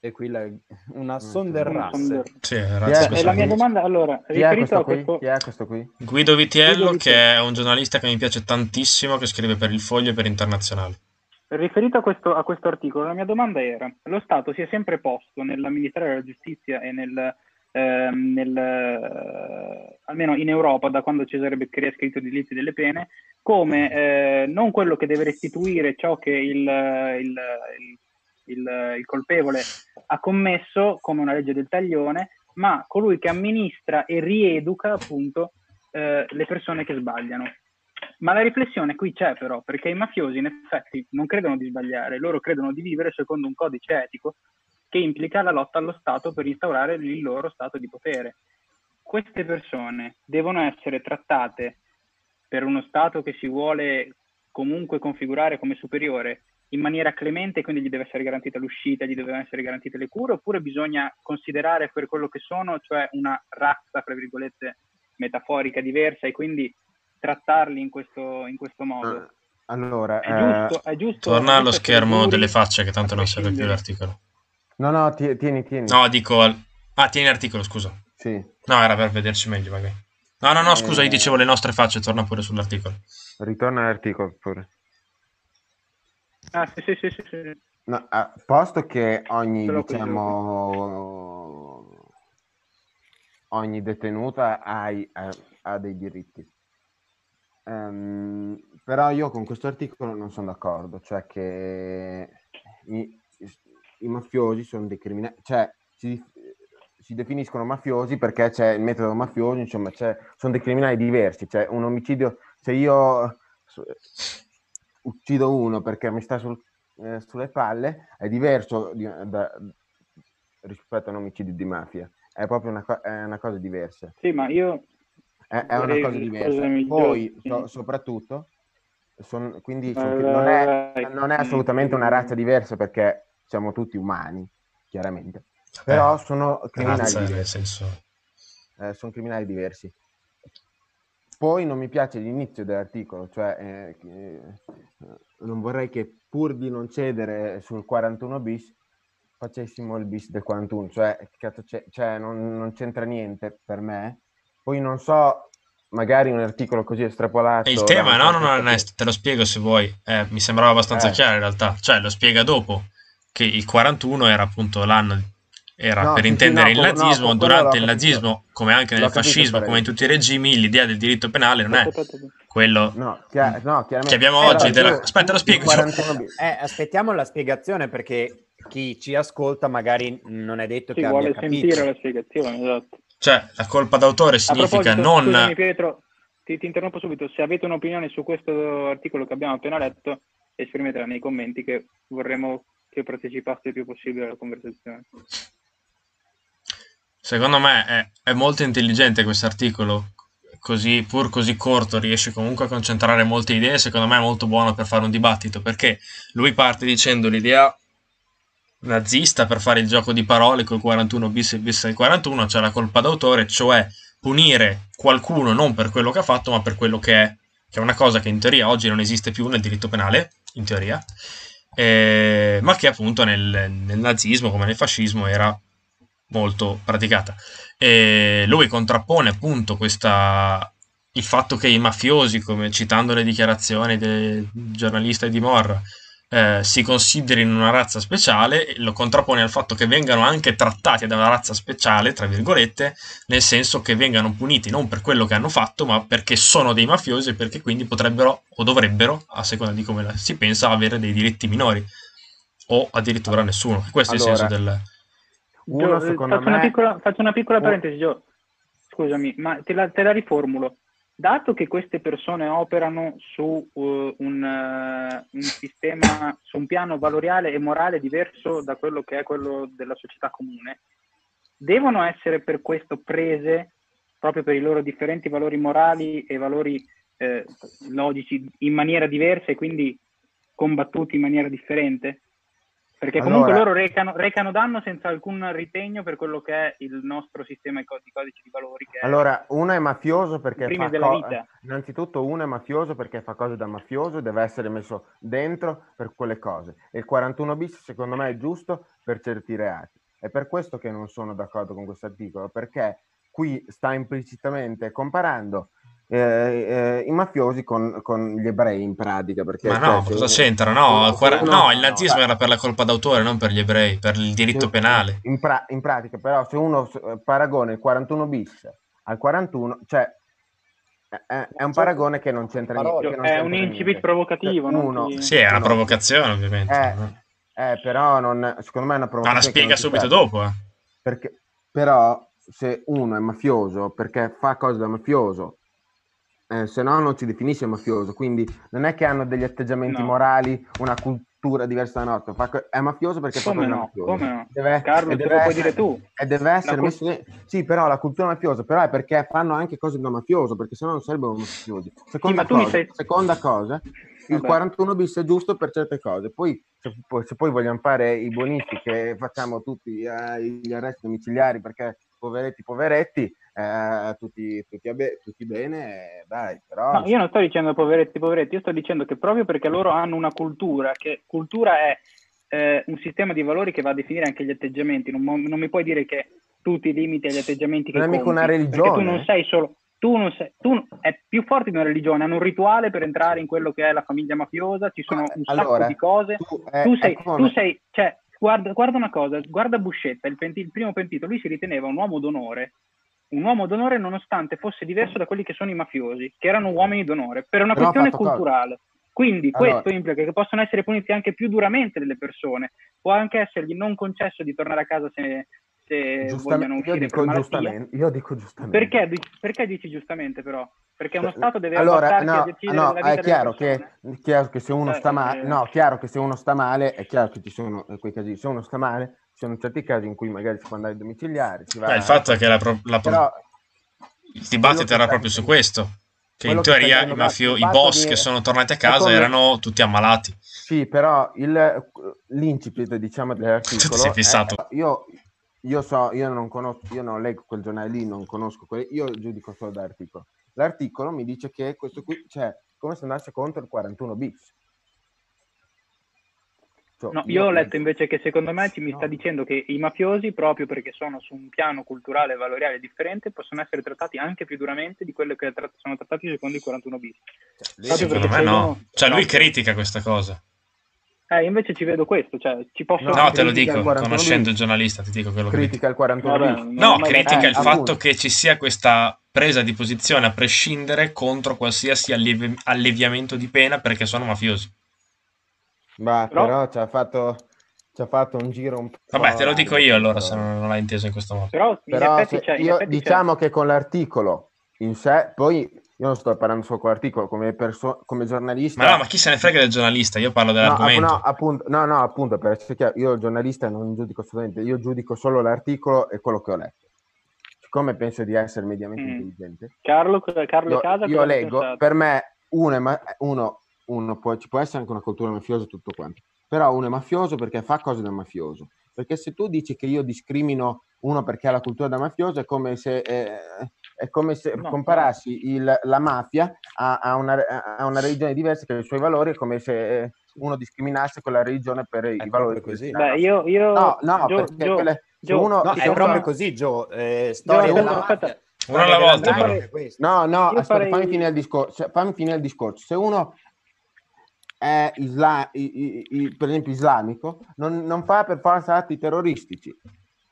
E qui la, una
Mm,
Sonderrasse.
Sonder-
Sì,
è-
razza
E la mia domanda, allora,
Chi è
riferito
questo
a
qui?
questo...
Chi è questo qui?
Guido Vitiello,
Guido
che è un giornalista che mi piace tantissimo, che scrive per il Foglio e per Internazionale.
Riferito a questo, a questo articolo, la mia domanda era: lo Stato si è sempre posto nell'amministrare la giustizia e nel, ehm, nel, eh, almeno in Europa, da quando Cesare Beccaria ha scritto diritti delle pene, come eh, non quello che deve restituire ciò che il, il- il- il- il colpevole ha commesso, come una legge del taglione, ma colui che amministra e rieduca appunto eh, le persone che sbagliano. Ma la riflessione qui c'è però, perché i mafiosi in effetti non credono di sbagliare, loro credono di vivere secondo un codice etico che implica la lotta allo Stato per instaurare il loro stato di potere. Queste persone devono essere trattate per uno Stato che si vuole comunque configurare come superiore in maniera clemente, quindi gli deve essere garantita l'uscita, gli devono essere garantite le cure, oppure bisogna considerare per quello che sono, cioè una razza, fra virgolette, metaforica diversa e quindi trattarli in questo, in questo modo.
Ah, Allora,
È
eh,
giusto, è giusto.
Torna allo schermo delle facce, che tanto non serve più l'articolo.
No, no, ti- tieni, tieni.
No, dico... Ah, tieni l'articolo, scusa.
Sì.
No, era per vederci meglio, magari. No, no, no, scusa, io
Eh.
dicevo le nostre facce, torna pure sull'articolo.
Ritorna all'articolo pure.
Ah, sì, sì, sì, sì, sì.
No, a posto che ogni, diciamo, ogni detenuta ha, i- ha- ha dei diritti. Ehm, però io con questo articolo non sono d'accordo, cioè che i, i mafiosi sono dei criminali, cioè si, si definiscono mafiosi perché c'è il metodo mafioso, insomma, c'è- sono dei criminali diversi, cioè un omicidio, se io uccido uno perché mi sta sul- eh, sulle palle, è diverso di- da- rispetto a un omicidio di mafia, è proprio una, co- è una cosa diversa.
Sì, ma io
È, è una cosa diversa. Poi, so- soprattutto, son- quindi son- non, è, non è assolutamente una razza diversa perché siamo tutti umani, chiaramente. Però sono criminali
Razza,
diversi.
senso...
eh, sono criminali diversi. Poi non mi piace l'inizio dell'articolo, cioè eh, eh, non vorrei che pur di non cedere sul 41 bis facessimo il bis del 41, cioè, cioè, non, non c'entra niente per me. Poi non so, magari un articolo così estrapolato...
E il tema, no, no, no, te lo spiego se vuoi. Eh, mi sembrava abbastanza
Eh.
chiaro in realtà. Cioè, lo spiega dopo, che il 41 era appunto l'anno, era
No,
per
sì, sì,
intendere
no,
il
no,
nazismo,
quello
durante il
capito.
nazismo, come anche nel fascismo, come in tutti i regimi, l'idea del diritto penale non è quello
No, chia- no, chiaramente...
che abbiamo
Però
oggi. della-
tu-
Aspetta, lo spiego.
41 bis.
Eh, aspettiamo la spiegazione perché chi ci ascolta magari non è detto
Si
che
vuole
abbia capito.
sentire la spiegazione, esatto.
Cioè, la colpa d'autore significa non...
scusami Pietro, ti, ti interrompo subito. Se avete un'opinione su questo articolo che abbiamo appena letto, esprimetela nei commenti che vorremmo che partecipaste il più possibile alla conversazione.
Secondo me è, è molto intelligente questo articolo, così, pur così corto, riesce comunque a concentrare molte idee, secondo me è molto buono per fare un dibattito, perché lui parte dicendo l'idea nazista per fare il gioco di parole col 41 bis e bis del 41, c'è la colpa d'autore, cioè punire qualcuno non per quello che ha fatto, ma per quello che è, che è una cosa che in teoria oggi non esiste più nel diritto penale, in teoria, eh, ma che appunto nel, nel nazismo come nel fascismo era molto praticata. E lui contrappone appunto questa, il fatto che i mafiosi, come citando le dichiarazioni del giornalista di Morra, eh, si considerino una razza speciale, e lo contrappone al fatto che vengano anche trattati da una razza speciale, tra virgolette, nel senso che vengano puniti non per quello che hanno fatto, ma perché sono dei mafiosi e perché quindi potrebbero o dovrebbero, a seconda di come la si pensa, avere dei diritti minori o addirittura nessuno. Questo è il
Allora,
senso del...
Uno,
faccio, una
me-
piccola, faccio una piccola parentesi, Gio. Scusami, ma te la, te la riformulo. Dato che queste persone operano su uh, un, uh, un sistema, su un piano valoriale e morale diverso da quello che è quello della società comune, devono essere per questo prese proprio per i loro differenti valori morali e valori eh, logici in maniera diversa e quindi combattuti in maniera differente? Perché comunque
Allora-
loro recano, recano danno senza alcun ritegno per quello che è il nostro sistema di co- di codici di valori.
Allora, uno è mafioso perché
Prima
fa
della
co-
vita.
innanzitutto uno è mafioso perché fa cose da mafioso, deve essere messo dentro per quelle cose. E il 41 bis secondo me è giusto per certi reati. È per questo che non sono d'accordo con questo articolo, perché qui sta implicitamente comparando eh, eh, i mafiosi con, con gli ebrei in pratica. Perché,
Ma
cioè,
no,
se
cosa c'entra? No,
uno-
no, il nazismo
no,
era per la colpa d'autore, non per gli ebrei, per il diritto
se-
penale.
In, pra- in pratica, però, se uno eh, paragona il 41 bis al 41, cioè è, è- un paragone che non c'entra niente.
Parole.
che non
è
c'entra
un incipit
niente.
provocativo. non
Uno-
ti-
Sì, è una
No.
provocazione, ovviamente.
Eh, Eh, però non, secondo me è una
Ma
provocazione.
la
che
spiega subito
serve.
dopo, eh.
Perché, però, se uno è mafioso perché fa cose da mafioso, eh, se no non si definisce mafioso. Quindi non è che hanno degli atteggiamenti
No.
morali, una cultura diversa da nostra. È mafioso perché
Come no?
mafioso.
Come no?
Deve-
Carlo,
deve
lo puoi
essere-
dire tu.
E deve essere
cul-
messo in- Sì, però la cultura mafiosa, però è perché fanno anche cose da mafioso, perché sennò non sarebbero mafiosi. Seconda,
mi
cosa,
stai-
seconda cosa, il
Vabbè.
41 bis è giusto per certe cose. Poi, se, poi- se poi vogliamo fare i buonisti che facciamo tutti eh, gli arresti domiciliari perché poveretti, poveretti, eh, tutti, tutti, abe- tutti bene, eh, dai, però...
No, io non sto dicendo poveretti, poveretti, io sto dicendo che proprio perché loro hanno una cultura, che cultura è eh, un sistema di valori che va a definire anche gli atteggiamenti, non, non mi puoi dire che tu ti limiti agli atteggiamenti che
Non è mica una
perché
religione.
tu non sei solo, tu non sei, tu è più forte di una religione, hanno un rituale per entrare in quello che è la famiglia mafiosa, ci sono un sacco
Allora,
di cose,
tu, eh,
tu sei,
come-
tu sei, cioè, guarda, guarda una cosa, guarda Buscetta, il, penti- il primo pentito, lui si riteneva un uomo d'onore, un uomo d'onore nonostante fosse diverso da quelli che sono i mafiosi, che erano uomini d'onore, per una
Però
questione culturale. Quindi
Allora-
questo implica che possono essere puniti anche più duramente delle persone, può anche essergli non concesso di tornare a casa se, se vogliono
Giustamente, io
uscire
dico giustamente, io dico giustamente.
Perché, perché dici giustamente però? Perché uno Stato deve
allora, no,
a decidere
no,
la vita
è chiaro che, chiaro che se uno
Eh,
sta male,
eh.
no, chiaro che se uno sta male, è chiaro che ci sono eh, quei casi, se uno sta male, ci sono certi casi in cui magari si può andare ai domiciliari, si va
Eh, il fatto è che la pro- la pro-
però,
il dibattito era proprio su questo. Che in
quello che
teoria i, mafio- i boss
di-
che sono tornati a casa
come-
erano tutti ammalati.
Sì, però il, l'incipit, diciamo, dell'articolo...
sei fissato.
è- io, io so, io non conosco, io non leggo quel giornale lì, non conosco, quel, io giudico solo dall'articolo. L'articolo mi dice che questo qui, cioè, come se andasse contro il 41 bis. Cioè,
No, io ho letto invece che secondo me ci mi
No.
sta dicendo che i mafiosi, proprio perché sono su un piano culturale e valoriale differente, possono essere trattati anche più duramente di quello che sono trattati secondo il 41 bis. proprio
Secondo me no.
uno-
Cioè lui
no.
critica questa cosa.
Eh, invece ci vedo questo, cioè ci posso...
No,
No, te lo
critica
dico,
il 41
conoscendo il giornalista, ti dico quello che
critica il 41
Vabbè,
bis.
non
No,
mai
critica
detto-
il
eh,
fatto
appunto.
che ci sia questa presa di posizione a prescindere contro qualsiasi allievi- alleviamento di pena perché sono mafiosi.
Ma
Però-
però, ci ha fatto, ci ha fatto un giro un po'...
Vabbè, te lo dico io allora se non, non l'hai inteso in questo modo.
Però, in
Però io,
effetti c'è-
diciamo che con l'articolo in sé, poi io non sto parlando solo con l'articolo, come, perso- come giornalista...
Ma no, ma chi se ne frega del giornalista? Io parlo
No,
dell'argomento.
app- no, appunto, no, no, appunto, per essere chiaro, io il giornalista non giudico assolutamente, io giudico solo l'articolo e quello che ho letto. Siccome penso di essere mediamente
Mm.
intelligente,
Carlo, Carlo
io,
Casa...
io leggo, per me uno, è ma- uno, uno può, ci può essere anche una cultura mafiosa e tutto quanto, però uno è mafioso perché fa cose da mafioso. Perché se tu dici che io discrimino uno perché ha la cultura da mafioso, è come se, eh, è come se
No,
comparassi il- la mafia a, a una, a una religione diversa che ha i suoi valori, è come se eh, uno discriminasse quella religione per i
È
valori
proprio così.
Beh, io... io
No, no,
Gio-
perché
Gio-
quelle-
Gio-
uno-
No, è proprio così, Gio. Eh, storia
aspetta,
della
aspetta.
mafia.
Uno alla volta, però.
No, no, aspetta,
farei-
fammi finire il discorso. Fammi finire il discorso. Se uno è isla- i- i- i- per esempio islamico, non, non fa per forza atti terroristici.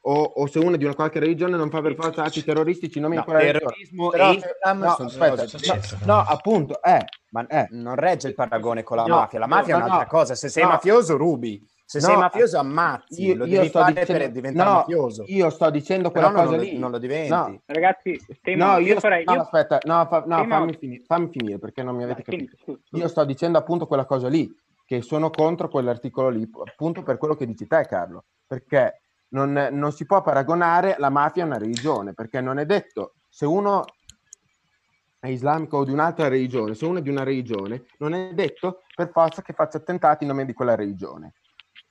O, o se uno è di una qualche religione non fa per forza atti terroristici, non mi
No, terrorismo
Però
e Islam
no,
sono
aspetta, no, no, appunto, eh,
Ma
eh.
non regge il paragone con la
No,
mafia. La mafia
no,
è un'altra
no.
cosa. Se sei
No.
mafioso, rubi. Se sei
No,
mafioso, ammazzi.
io,
lo
io
devi
sto
fare
dicendo,
per diventare
no,
mafioso.
io sto dicendo
Però
quella
non,
cosa
lo-
lì.
non lo diventi.
No.
Ragazzi,
No,
io,
io,
farei...
no,
io-
aspetta, no, fa- no, fammi, finire, fammi finire perché non mi avete capito. Io sto dicendo appunto quella cosa lì, che sono contro quell'articolo lì, appunto per quello che dici te, Carlo, perché non, non si può paragonare la mafia a una religione, perché non è detto se uno è islamico o di un'altra religione, se uno è di una religione, non è detto per forza che faccia attentati in nome di quella religione.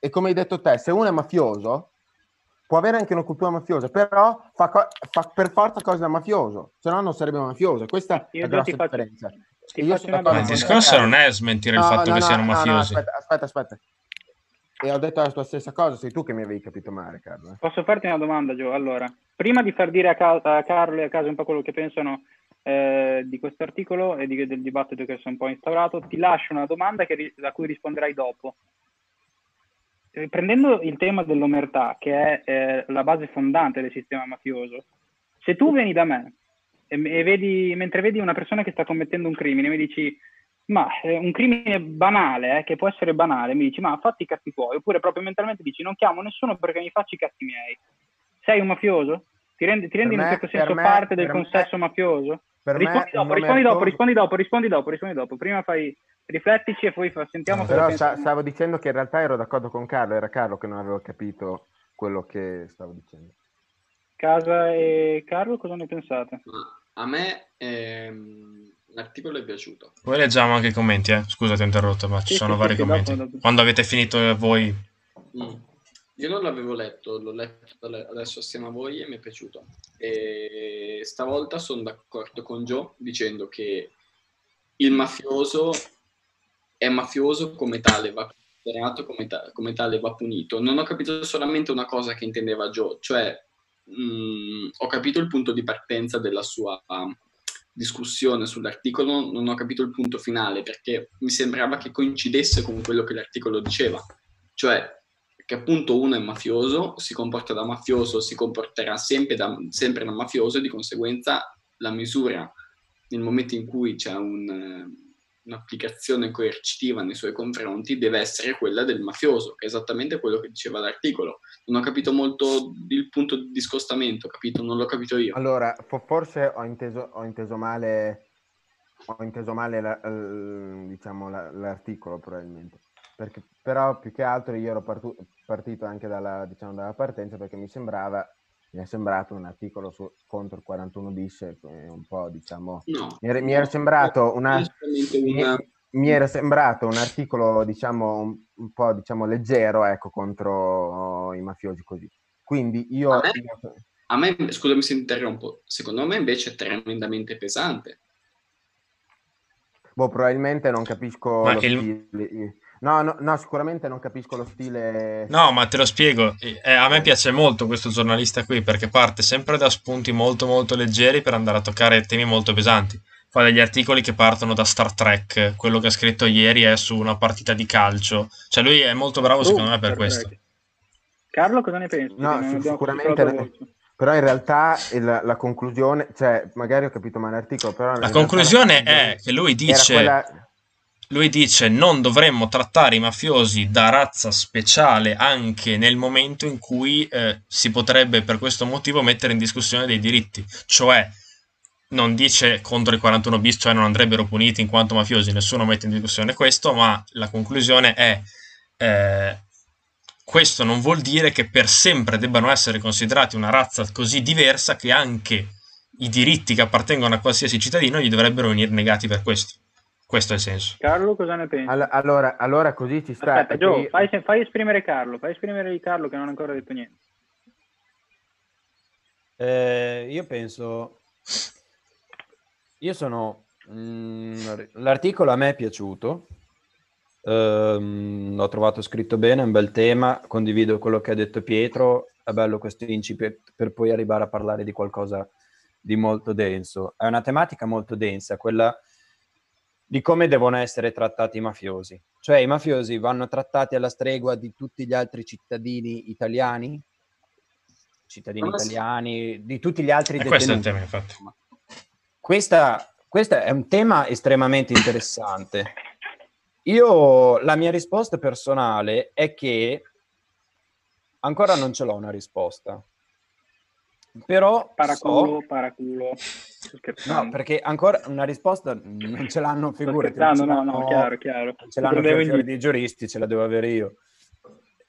E come hai detto te, se uno è mafioso, può avere anche una cultura mafiosa, però fa, co- fa per forza cose da mafioso, se no non sarebbe mafioso. Questa
Io
è la differenza.
il discorso non è smentire il
No,
fatto
no,
che
no,
siano
no, no,
mafiosi.
aspetta, aspetta, aspetta. E ho detto la tua stessa cosa, sei tu che mi avevi capito male, Carlo. eh.
Posso farti una domanda, Gio? Allora, prima di far dire a, Ca- a Carlo e a casa un po' quello che pensano eh, di questo articolo e di- del dibattito che si è un po' instaurato, ti lascio una domanda che ri- a cui risponderai dopo. Prendendo il tema dell'omertà, che è eh, la base fondante del sistema mafioso, se tu vieni da me e, e vedi, mentre vedi una persona che sta commettendo un crimine, mi dici, ma eh, un crimine banale, eh, che può essere banale, mi dici, ma fatti i cazzi tuoi, oppure proprio mentalmente dici, non chiamo nessuno perché mi faccio i cazzi miei. Sei un mafioso? Ti rendi, ti rendi in un
me-
certo senso
me-
parte del
per me-
consesso mafioso? Rispondi,
me
dopo,
un
rispondi dopo, rispondi dopo, rispondi dopo, rispondi dopo. Prima fai, riflettici e poi sentiamo
No,
Però sta- stavo dicendo che in realtà ero d'accordo con Carlo, era Carlo che non aveva capito quello che stavo dicendo.
Casa e Carlo, cosa ne pensate?
Ma a me ehm, l'articolo è piaciuto.
Poi leggiamo anche i commenti, eh. Scusa, ti ho interrotto, ma ci
Sì,
sono
sì,
vari
sì,
commenti.
dopo-.
Quando avete finito voi,
Mm. Io non l'avevo letto, l'ho letto adesso assieme a voi e mi è piaciuto. E stavolta sono d'accordo con Joe dicendo che il mafioso è mafioso come tale, va considerato come, ta- come tale, va punito. Non ho capito solamente una cosa che intendeva Joe, cioè mm, ho capito il punto di partenza della sua um, discussione sull'articolo, non ho capito il punto finale perché mi sembrava che coincidesse con quello che l'articolo diceva, cioè che appunto uno è mafioso, si comporta da mafioso, si comporterà sempre da, sempre da mafioso e di conseguenza la misura nel momento in cui c'è un, un'applicazione coercitiva nei suoi confronti deve essere quella del mafioso, che è esattamente quello che diceva l'articolo. Non ho capito molto il punto di discostamento, capito? Non l'ho capito io.
Allora, fo- forse ho inteso, ho inteso male, ho inteso male la- diciamo, la- l'articolo probabilmente. Perché, però più che altro io ero partu- partito anche dalla, diciamo, dalla partenza perché mi sembrava, mi è sembrato un articolo su- contro il 41 bis, e un po' diciamo,
No,
mi era, mi era sembrato una,
una-
mi era sembrato un articolo diciamo un, un po' diciamo leggero ecco contro i mafiosi così. Quindi io,
A me- A me, scusami se interrompo, secondo me invece è tremendamente pesante.
boh, probabilmente non capisco
Ma
lo
il-
stile. No, no, no, sicuramente non capisco lo stile.
No, ma te lo spiego. Eh, a me piace molto questo giornalista qui perché parte sempre da spunti molto molto leggeri per andare a toccare temi molto pesanti. Fa degli articoli che partono da Star Trek, quello che ha scritto ieri è su una partita di calcio. Cioè lui è molto bravo secondo me per
Star
questo.
Trek. Carlo, cosa ne pensi?
No,
non
sì, sicuramente. Però in realtà il- la conclusione, cioè magari ho capito male l'articolo, però
La conclusione
la-
è che lui
era
dice
quella-
lui dice non dovremmo trattare i mafiosi da razza speciale anche nel momento in cui eh, si potrebbe per questo motivo mettere in discussione dei diritti. Cioè, non dice contro i 41 bis, cioè non andrebbero puniti in quanto mafiosi, nessuno mette in discussione questo, ma la conclusione è eh, questo non vuol dire che per sempre debbano essere considerati una razza così diversa che anche i diritti che appartengono a qualsiasi cittadino gli dovrebbero venire negati per questo. Questo è il senso.
Carlo, cosa ne pensi?
All- allora, allora così ci sta.
Aspetta, Gio,
io-
fai, fai esprimere Carlo, fai esprimere di Carlo che non ha ancora detto niente.
Eh, io penso... Io sono... mm, l'articolo a me è piaciuto, Ehm, l'ho trovato scritto bene, è un bel tema, condivido quello che ha detto Pietro, è bello questo incipit per poi arrivare a parlare di qualcosa di molto denso. È una tematica molto densa, quella di come devono essere trattati i mafiosi. Cioè i mafiosi vanno trattati alla stregua di tutti gli altri cittadini italiani, cittadini
Ma sì.
italiani, di tutti gli altri
E questo è il
detenuti.
tema, infatti.
Questa, questo è un tema estremamente interessante. Io, la mia risposta personale è che ancora non ce l'ho una risposta. Però
Paraculo,
so,
paraculo.
No, perché ancora una risposta non ce l'hanno figurati.
no, no,
l'hanno-
chiaro, chiaro.
ce l'hanno
giro.
di giuristi, ce la devo avere io.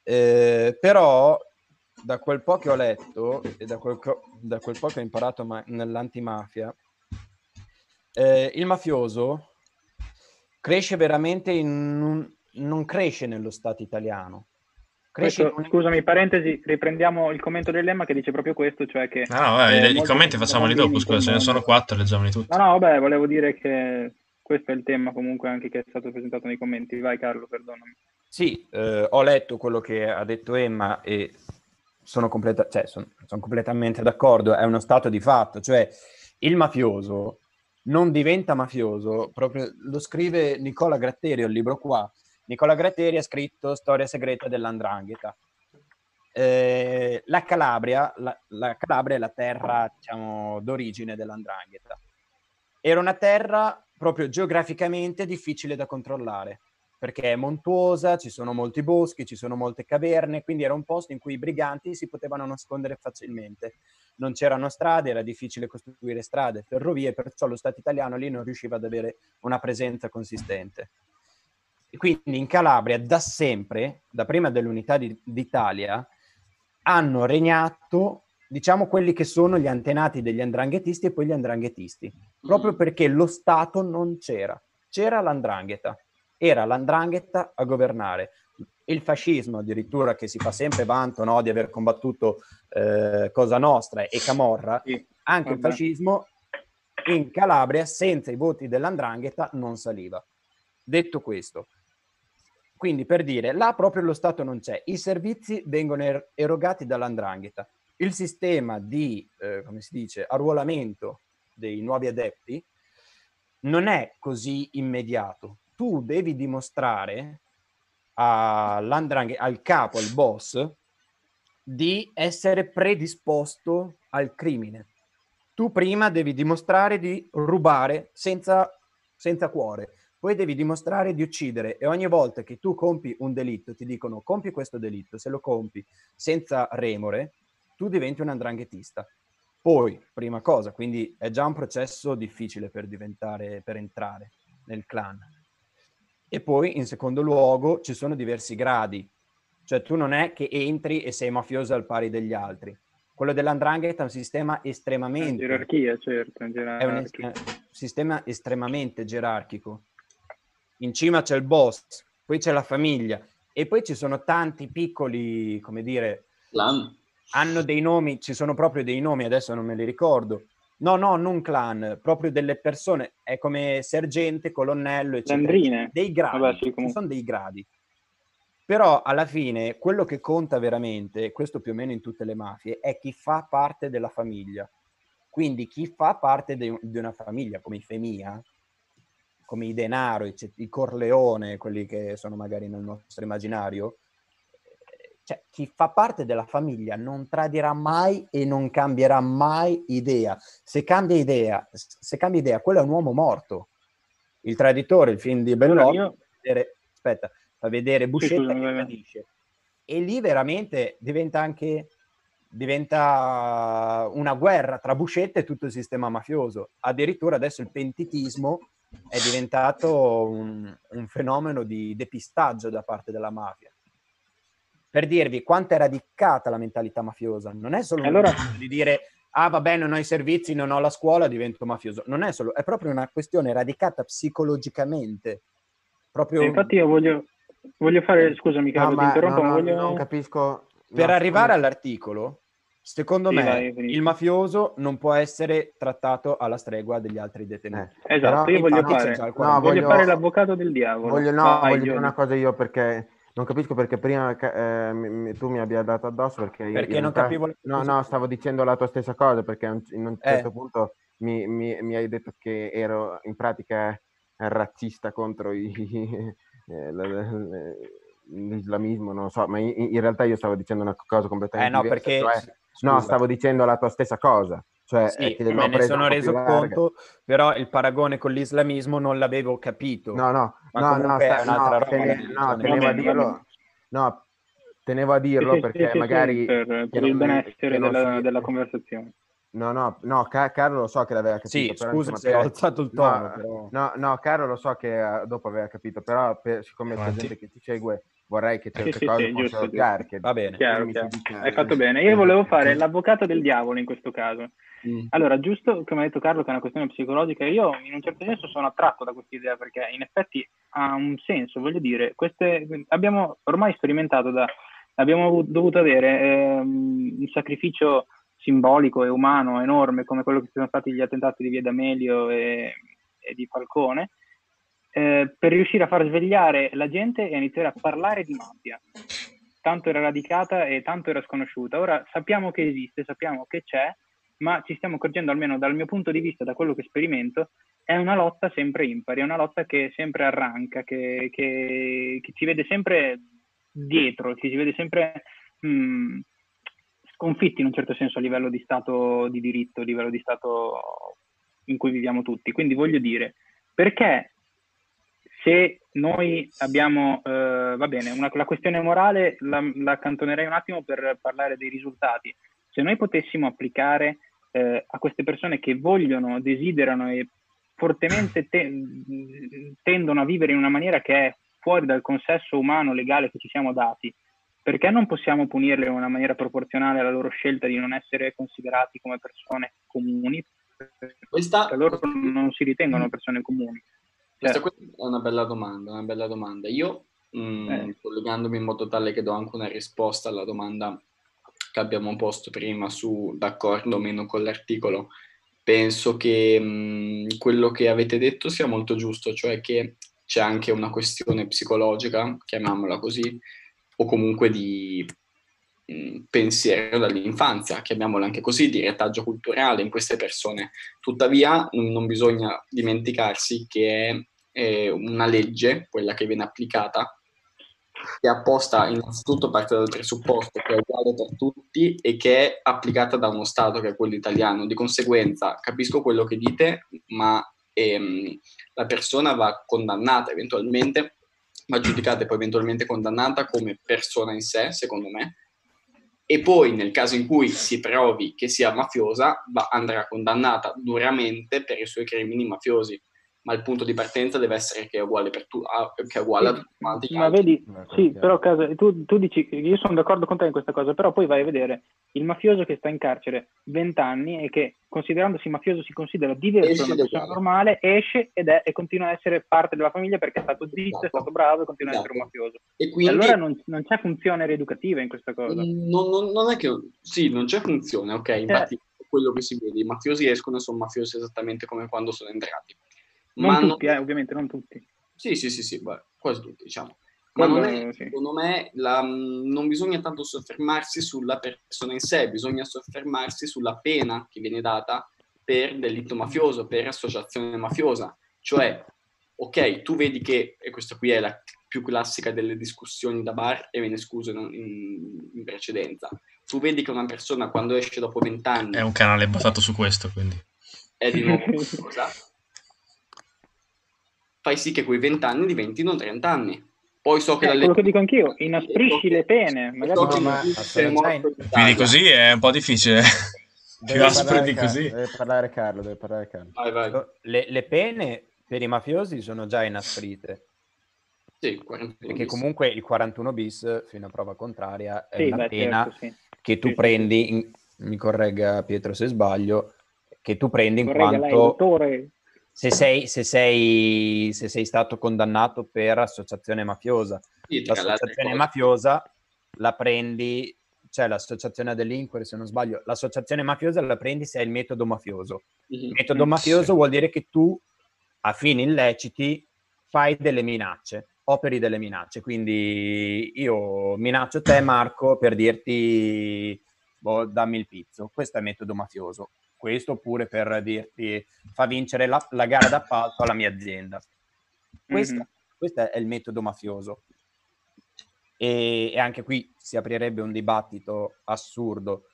Eh, però, da quel po' che ho letto e da quel, co- da quel po' che ho imparato ma- nell'antimafia, eh, il mafioso cresce veramente in un- non cresce nello Stato italiano,
questo, scusami, parentesi, riprendiamo il commento del lemma che dice proprio questo, cioè che...
No, no, vabbè, eh, i commenti facciamoli dopo, scusa, ce ne sono quattro, leggiamoli tutti.
No, no, vabbè, volevo dire che questo è il tema comunque anche che è stato presentato nei commenti. Vai Carlo, perdonami.
Sì, eh, ho letto quello che ha detto Emma e sono, completa- cioè, sono, sono completamente d'accordo, è uno stato di fatto, cioè il mafioso non diventa mafioso, proprio lo scrive Nicola Gratteri, il libro qua. Nicola Gratteri ha scritto Storia segreta dell'Andrangheta. Eh, la, Calabria, la, la, Calabria è la terra diciamo, d'origine dell'Andrangheta. Era una terra proprio geograficamente difficile da controllare perché è montuosa, ci sono molti boschi, ci sono molte caverne, quindi era un posto in cui i briganti si potevano nascondere facilmente. Non c'erano strade, era difficile costruire strade, ferrovie, perciò lo Stato italiano lì non riusciva ad avere una presenza consistente. Quindi in Calabria da sempre, da prima dell'unità di, d'Italia, hanno regnato, diciamo, quelli che sono gli antenati degli andranghetisti e poi gli andranghetisti, proprio mm. perché lo Stato non c'era, c'era l'andrangheta era l'andrangheta a governare. Il fascismo, addirittura, che si fa sempre vanto no, di aver combattuto eh, Cosa Nostra e Camorra, sì, anche vabbè. il fascismo in Calabria, senza i voti dell'andrangheta, non saliva. Detto questo, quindi per dire, là proprio lo Stato non c'è, i servizi vengono er- erogati dall'andrangheta. Il sistema di, eh, come si dice, arruolamento dei nuovi adepti non è così immediato, tu devi dimostrare al capo, al boss, di essere predisposto al crimine. Tu prima devi dimostrare di rubare senza, senza cuore, poi devi dimostrare di uccidere e ogni volta che tu compi un delitto ti dicono compi questo delitto, se lo compi senza remore, tu diventi un andranghetista. Poi, prima cosa, quindi è già un processo difficile per diventare, per entrare nel clan. E poi, in secondo luogo, ci sono diversi gradi. Cioè, tu non è che entri e sei mafioso al pari degli altri. Quello dell'andrangheta è un sistema estremamente...
È gerarchia, certo.
È un es- sistema estremamente gerarchico. In cima c'è il boss, poi c'è la famiglia e poi ci sono tanti piccoli, come dire...
Clan.
Hanno dei nomi, ci sono proprio dei nomi, adesso non me li ricordo, No, no, non clan, proprio delle persone, è come sergente, colonnello, eccetera.
Landrine.
Dei gradi, Vabbè, sì, sono dei gradi. Però alla fine quello che conta veramente, questo più o meno in tutte le mafie, è chi fa parte della famiglia. Quindi chi fa parte di una famiglia come i Femia, come i Denaro, i, i Corleone, quelli che sono magari nel nostro immaginario, cioè, chi fa parte della famiglia non tradirà mai e non cambierà mai idea. Se cambia idea, se cambia idea, quello è un uomo morto. Il traditore, il film di Bellotti, io... aspetta, fa vedere Buscetta sì, che tradisce. E lì veramente diventa anche diventa una guerra tra Buscetta e tutto il sistema mafioso. Addirittura adesso il pentitismo è diventato un, un fenomeno di depistaggio da parte della mafia per dirvi quanto è radicata la mentalità mafiosa. Non è solo allora... di dire ah va bene, non ho i servizi, non ho la scuola, divento mafioso. Non è solo, è proprio una questione radicata psicologicamente. Proprio...
infatti io voglio, voglio fare, scusami Carlo, no, ti interrompo, no, no, voglio...
non capisco...
Per arrivare all'articolo, secondo sì, me vai, il mafioso non può essere trattato alla stregua degli altri detenuti.
Eh, esatto, Però, io voglio fare, no, voglio, voglio, fare l'avvocato del diavolo.
Voglio, no, vai, voglio dire una cosa io perché non capisco perché prima eh, mi, tu mi abbia dato addosso perché,
perché non realtà, capivo
no no stavo dicendo la tua stessa cosa perché in un certo eh. punto mi, mi, mi, hai detto che ero in pratica razzista contro i, eh, l'islamismo non so ma in, in, realtà io stavo dicendo una cosa completamente
eh no diversa, perché
cioè, no stavo dicendo la tua stessa cosa cioè,
sì, me ne sono reso conto, però il paragone con l'islamismo non l'avevo capito.
No, no, no, no, sta, no, tene, no, tenevo a dirlo. No, tenevo a dirlo sì,
perché
sì, magari...
per, per il benessere della, della conversazione.
No, no, no, Car- Carlo lo so che l'aveva capito.
Sì, scusa se ho alzato il tono.
No, però... no, no, Carlo lo so che uh, dopo aveva capito, però per, siccome c'è gente che ti segue, vorrei che certe sì, cose sì, fossero chiare.
Va bene.
Chiaro, chiaro. Hai fatto bene. Io volevo fare l'avvocato del diavolo in questo caso. Mm. Allora, giusto come ha detto Carlo, che è una questione psicologica, io in un certo senso sono attratto da questa idea perché in effetti ha un senso, voglio dire, queste, abbiamo ormai sperimentato da abbiamo dovuto avere ehm, un sacrificio simbolico e umano enorme come quello che sono stati gli attentati di Via D'Amelio e, e di Falcone, eh, per riuscire a far svegliare la gente e a iniziare a parlare di mafia. Tanto era radicata e tanto era sconosciuta. Ora sappiamo che esiste, sappiamo che c'è, ma ci stiamo accorgendo, almeno dal mio punto di vista, da quello che sperimento, è una lotta sempre impari, è una lotta che sempre arranca, che, che, che ci vede sempre dietro, che ci vede sempre mh, sconfitti in un certo senso a livello di stato di diritto, a livello di stato in cui viviamo tutti. Quindi voglio dire, perché se noi abbiamo, eh, va bene, una, la questione morale la, la accantonerei un attimo per parlare dei risultati. Se noi potessimo applicare eh, a queste persone che vogliono, desiderano e fortemente te- tendono a vivere in una maniera che è fuori dal consesso umano legale che ci siamo dati, perché non possiamo punirle in una maniera proporzionale alla loro scelta di non essere considerati come persone comuni?
Questa,
loro non si ritengono persone comuni.
Questa,
Cioè,
questa è una bella domanda, una bella domanda. Io, mh,
Eh.
collegandomi in modo tale che do anche una risposta alla domanda che abbiamo posto prima su d'accordo o meno con l'articolo, penso che mh, quello che avete detto sia molto giusto, cioè che c'è anche una questione psicologica, chiamiamola così, o comunque di pensiero dall'infanzia, chiamiamola anche così, di retaggio culturale in queste persone. Tuttavia non, bisogna dimenticarsi che è una legge, quella che viene applicata, che apposta innanzitutto parte dal presupposto che è uguale per tutti e che è applicata da uno Stato che è quello italiano. Di conseguenza capisco quello che dite, ma ehm, la persona va condannata eventualmente, va giudicata e poi eventualmente condannata come persona in sé, secondo me, e poi nel caso in cui si provi che sia mafiosa, va- andrà condannata duramente per i suoi crimini mafiosi. Ma il punto di partenza deve essere che è uguale, per tu- a- che è uguale a tutti quanti
Ma
altri.
vedi, sì, però Casa, tu, tu dici, io sono d'accordo con te in questa cosa, però poi vai a vedere il mafioso che sta in carcere 20 anni e che considerandosi mafioso si considera diverso da una
è
persona
uguale.
normale, esce ed è, e continua a essere parte della famiglia perché è stato zitto, è
Esatto.
stato bravo e continua a essere un
Esatto.
mafioso.
E
E
quindi
allora non, non c'è funzione rieducativa in questa cosa.
non, non- non è che sì, non c'è funzione, ok? Infatti è quello che si vede, i mafiosi escono e sono mafiosi esattamente come quando sono entrati.
Non
Ma
tutti, eh, ovviamente, non tutti.
Sì, sì, sì, sì, beh, quasi tutti, diciamo. Ma non è,
sì.
secondo me, la- non bisogna tanto soffermarsi sulla persona in sé, bisogna soffermarsi sulla pena che viene data per delitto mafioso, per associazione mafiosa. Cioè, ok, tu vedi che, e questa qui è la più classica delle discussioni da bar e ve ne scuso in, in- in precedenza, tu vedi che una persona quando esce dopo vent'anni
È un canale basato su questo, quindi.
è di nuovo mafiosa, fai sì che quei vent'anni diventino 30 anni. Poi so che
Eh,
la
quello
legge...
che dico anch'io, inasprisci le pene, magari
So
No, ma
Quindi così è un po' difficile. Più
Deve
aspro
parlare
di così.
Deve parlare Carlo, deve parlare Carlo.
Vai, vai.
Le, le pene per i mafiosi sono già inasprite,
Sì, 41
perché
bis.
comunque il 41 bis, fino a prova contraria, è
Sì,
una
beh,
pena
certo, sì.
che tu
Sì, sì,
prendi, in- mi corregga Pietro se sbaglio, che tu prendi in
Corregga lei,
quanto
dottore.
Se sei, se, sei, se sei stato condannato per associazione mafiosa.
Sì,
L'associazione mafiosa la prendi, cioè l'associazione a delinquere se non sbaglio, l'associazione mafiosa la prendi se hai il metodo mafioso.
Mhm.
Il metodo
Mm,
mafioso vuol dire che tu a fini illeciti fai delle minacce, operi delle minacce. Quindi io minaccio te, Marco, per dirti boh, dammi il pizzo. Questo è il metodo mafioso. Questo oppure per dirti fa vincere la, la gara d'appalto alla mia azienda. Questo,
Mhm.
questo è il metodo mafioso. E, e anche qui si aprirebbe un dibattito assurdo.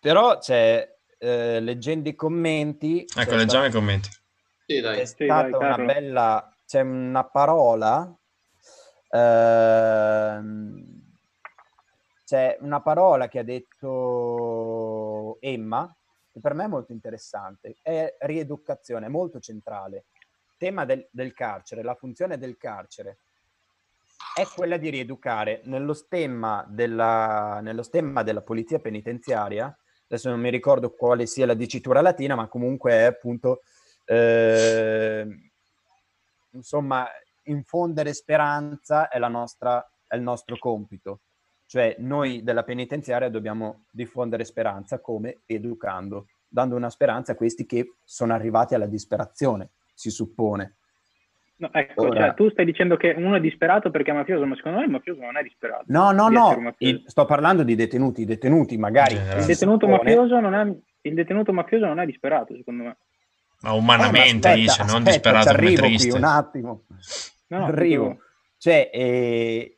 Però c'è, eh, leggendo i commenti,
Ecco, leggiamo i commenti.
Sì, dai.
c'è
Sì,
stata
vai,
una bella, c'è una parola, ehm, c'è una parola che ha detto Emma, che per me è molto interessante, è rieducazione, molto centrale. Tema del, del carcere, la funzione del carcere è quella di rieducare nello stemma della, nello stemma della polizia penitenziaria, adesso non mi ricordo quale sia la dicitura latina, ma comunque è appunto eh, insomma infondere speranza è, nostra, è il nostro compito Cioè noi della penitenziaria dobbiamo diffondere speranza come educando, dando una speranza a questi che sono arrivati alla disperazione, si suppone.
No, ecco,
Ora-
cioè, tu stai dicendo che uno è disperato perché è mafioso, ma secondo me il mafioso non è disperato.
No, no, no, il- sto parlando di detenuti, i detenuti magari.
Il detenuto, mafioso non è, il detenuto mafioso non è disperato, secondo me.
Ma
Eh, ma
umanamente
aspetta,
dice, non
aspetta,
disperato come triste.
qui un attimo.
No, no,
arrivo. Cioè, eh,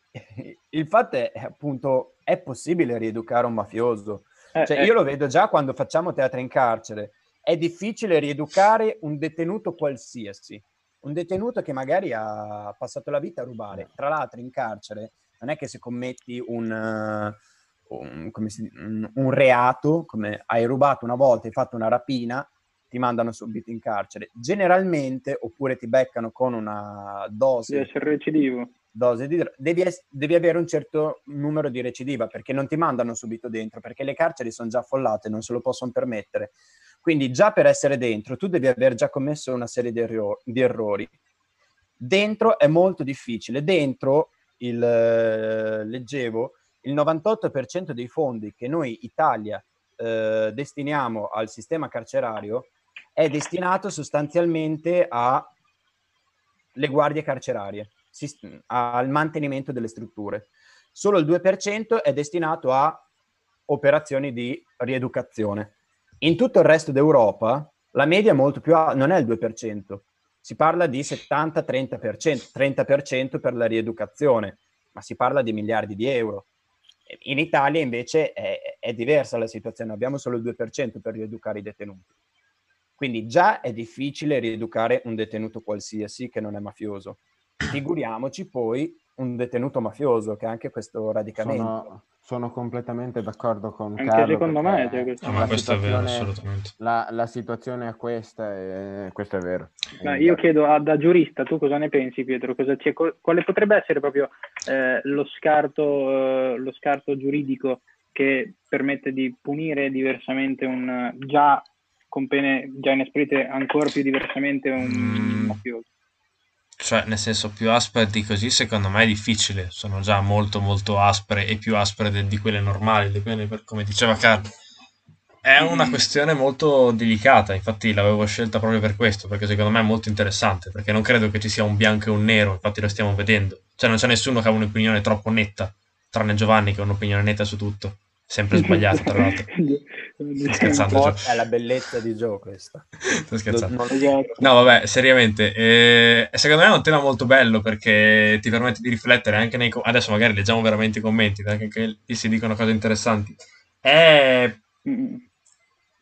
il fatto è appunto, è possibile rieducare un mafioso.
eh,
Cioè,
eh,
io lo vedo già quando facciamo teatro in carcere. È difficile rieducare un detenuto qualsiasi. Un detenuto che magari ha passato la vita a rubare. Tra l'altro in carcere non è che se commetti un, eh, un, come si- un- un reato, come hai rubato una volta, hai fatto una rapina, ti mandano subito in carcere. Generalmente, oppure ti beccano con una
di
dose
essere recidivo.
Dose di dro- devi, es- devi avere un certo numero di recidiva perché non ti mandano subito dentro perché le carceri sono già affollate non se lo possono permettere. Quindi già per essere dentro tu devi aver già commesso una serie di, erro- di errori. Dentro è molto difficile. Dentro il eh, leggevo il 98% dei fondi che noi Italia eh, destiniamo al sistema carcerario è destinato sostanzialmente alle guardie carcerarie al mantenimento delle strutture. Solo il 2% è destinato a operazioni di rieducazione. In tutto il resto d'Europa la media è molto più alta, non è il 2%, si parla di 70-30%, 30% per la rieducazione, ma si parla di miliardi di euro. In Italia invece è, è diversa la situazione, abbiamo solo il 2% per rieducare i detenuti. Quindi già è difficile rieducare un detenuto qualsiasi che non è mafioso. Figuriamoci poi un detenuto mafioso, che ha anche questo radicamento.
Sono, sono completamente d'accordo con
Anche
Carlo.
secondo me, cioè, questo-
No, questo è vero,
situazione-
assolutamente.
La, la situazione è questa e questo è vero.
Ma io chiedo a, da giurista, tu cosa ne pensi Pietro? Cosa c'è- co- quale potrebbe essere proprio eh, lo, scarto, eh, lo scarto giuridico che permette di punire diversamente un eh, già con pene già inesprite ancora più diversamente un
Mm.
mafioso?
Cioè, nel senso, più aspre di così, secondo me è difficile. Sono già molto, molto aspre e più aspre de- di quelle normali, di quelle per- come diceva Carlo. È una
Mm.
questione molto delicata, infatti l'avevo scelta proprio per questo, perché secondo me è molto interessante, perché non credo che ci sia un bianco e un nero, infatti lo stiamo vedendo. Cioè, non c'è nessuno che ha un'opinione troppo netta, tranne Giovanni che ha un'opinione netta su tutto. Sempre sbagliata, tra l'altro. Scherzando.
Un po'
Gio.
è la bellezza di Gio questa.
Sto scherzando. No, vabbè, seriamente, eh, secondo me è un tema molto bello perché ti permette di riflettere anche nei... co- Adesso magari leggiamo veramente i commenti, perché anche lì si dicono cose interessanti. È...
Mm.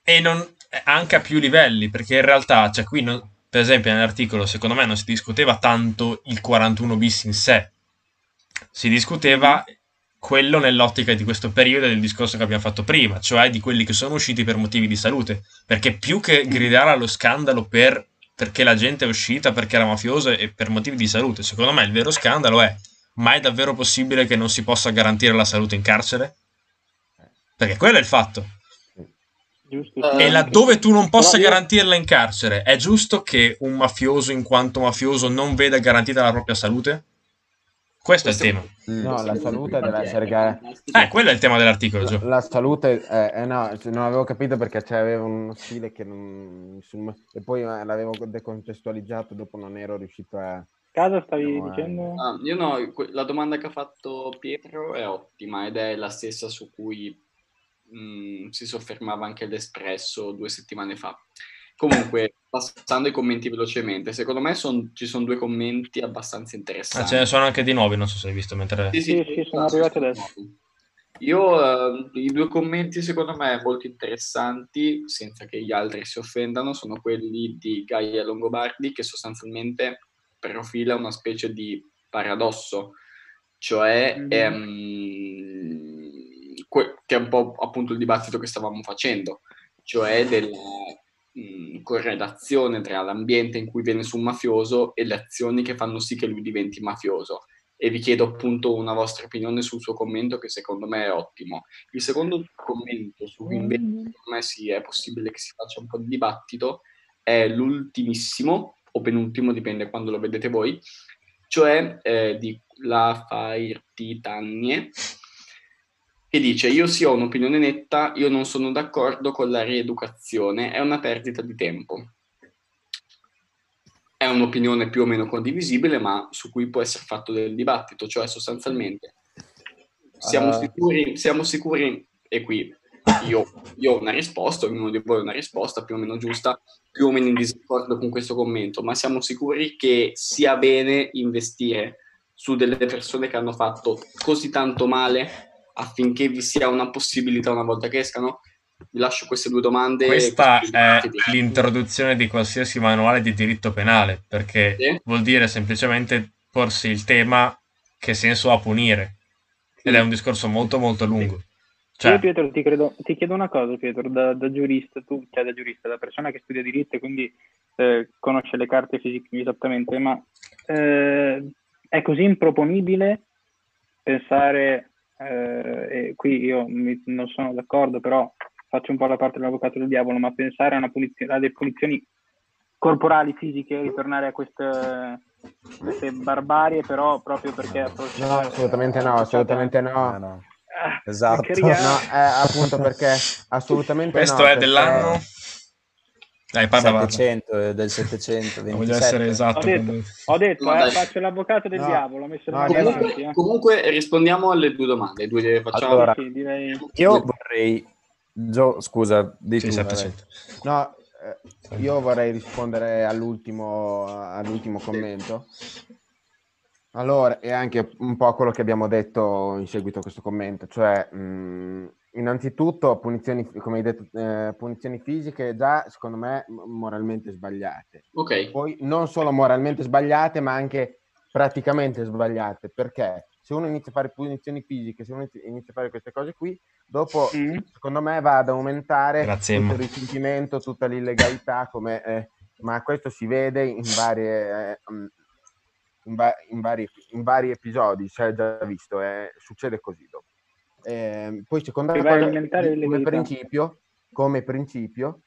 E non... anche a più livelli, perché in realtà, cioè qui, non- per esempio nell'articolo, secondo me non si discuteva tanto il 41 bis in sé, si discuteva quello nell'ottica di questo periodo e del discorso che abbiamo fatto prima, cioè di quelli che sono usciti per motivi di salute, perché più che gridare allo scandalo per, perché la gente è uscita perché era mafiosa e per motivi di salute, secondo me il vero scandalo è, ma è davvero possibile che non si possa garantire la salute in carcere? Perché quello è il fatto.
Giusto.
Eh,
E laddove tu non possa garantirla in carcere, è giusto che un mafioso, in quanto mafioso, non veda garantita la propria salute? Questo è il tema.
No, la salute deve essere gara-
Eh, quello è il tema dell'articolo, Gio.
La salute, eh, eh, no, cioè, non avevo capito perché c'aveva uno stile che non... e poi eh, l'avevo decontestualizzato, dopo non ero riuscito a...
Casa stavi
No,
dicendo?
Ah, io no, la domanda che ha fatto Pietro è ottima ed è la stessa su cui mh, si soffermava anche l'Espresso due settimane fa. Comunque, passando ai commenti velocemente, secondo me son- ci sono due commenti abbastanza
Ah,
interessanti.
ce ne sono anche di nuovi, non so se hai visto mentre...
Sì,
Sì, sì, sono arrivati adesso.
Io eh, i due commenti secondo me molto interessanti, senza che gli altri si offendano, sono quelli di Gaia Longobardi che sostanzialmente profila una specie di paradosso, cioè
Mhm.
ehm, que- che è un po' appunto il dibattito che stavamo facendo, cioè della mh, correlazione tra l'ambiente in cui viene su un mafioso e le azioni che fanno sì che lui diventi mafioso e vi chiedo appunto una vostra opinione sul suo commento che secondo me è ottimo. Il secondo commento su cui invece secondo me sì, è possibile che si faccia un po' di dibattito è l'ultimissimo o penultimo, dipende quando lo vedete voi, cioè eh, di La Fairtitanie che dice io sì ho un'opinione netta, io non sono d'accordo con la rieducazione, è una perdita di tempo. È un'opinione più o meno condivisibile, ma su cui può essere fatto del dibattito, cioè sostanzialmente siamo,
Uh.
sicuri, siamo sicuri, e qui io, io ho una risposta, ognuno di voi ha una risposta più o meno giusta, più o meno in disaccordo con questo commento, ma siamo sicuri che sia bene investire su delle persone che hanno fatto così tanto male affinché vi sia una possibilità una volta che escano? Vi lascio queste due domande.
Questa è l'introduzione di qualsiasi manuale di diritto penale, perché
Sì.
vuol dire semplicemente porsi il tema che senso ha punire. Ed è un discorso molto molto lungo.
Io
Cioè,
Pietro ti, credo, ti chiedo una cosa Pietro, da, da giurista, tu, cioè da giurista, da persona che studia diritto e quindi eh, conosce le carte fisiche esattamente, ma eh, è così improponibile pensare, eh, e qui io mi- non sono d'accordo, però faccio un po' la parte dell'avvocato del diavolo, ma pensare a, una punizione, a delle punizioni corporali, fisiche, ritornare a queste, queste barbarie, però proprio perché approcciare-
No, assolutamente no, assolutamente no.
Eh, no.
Ah,
Esatto.
No, eh, appunto perché assolutamente
questo
no,
è
perché-
dell'anno... Dai, parla, parla.
700, eh, del 727.
Non voglio essere esatto.
Ho detto,
quindi-
ho detto eh, faccio l'avvocato del
No.
diavolo, ho messo le
No,
mani
adesso-
avanti.
Comunque,
eh.
comunque rispondiamo alle due domande. Due, facciamo
Allora,
Sì, direi...
Io vorrei... Gio, scusa, di
Sì. 700.
No, eh, io vorrei rispondere all'ultimo, all'ultimo commento. Allora, e anche un po' a quello che abbiamo detto in seguito a questo commento, cioè, mh, innanzitutto, punizioni, come hai detto, eh, punizioni fisiche già, secondo me, moralmente sbagliate.
Ok,
Poi non solo moralmente sbagliate, ma anche praticamente sbagliate, perché se uno inizia a fare punizioni fisiche, se uno inizia- a fare queste cose qui, dopo
Mm.
secondo me va ad aumentare
Grazie,
tutto il risentimento, tutta l'illegalità, come, eh, ma questo si vede in, varie, eh, mm, in, va- in vari, in vari episodi, si è già visto, eh, succede così dopo. Eh, poi secondo me
Che
come principio, come principio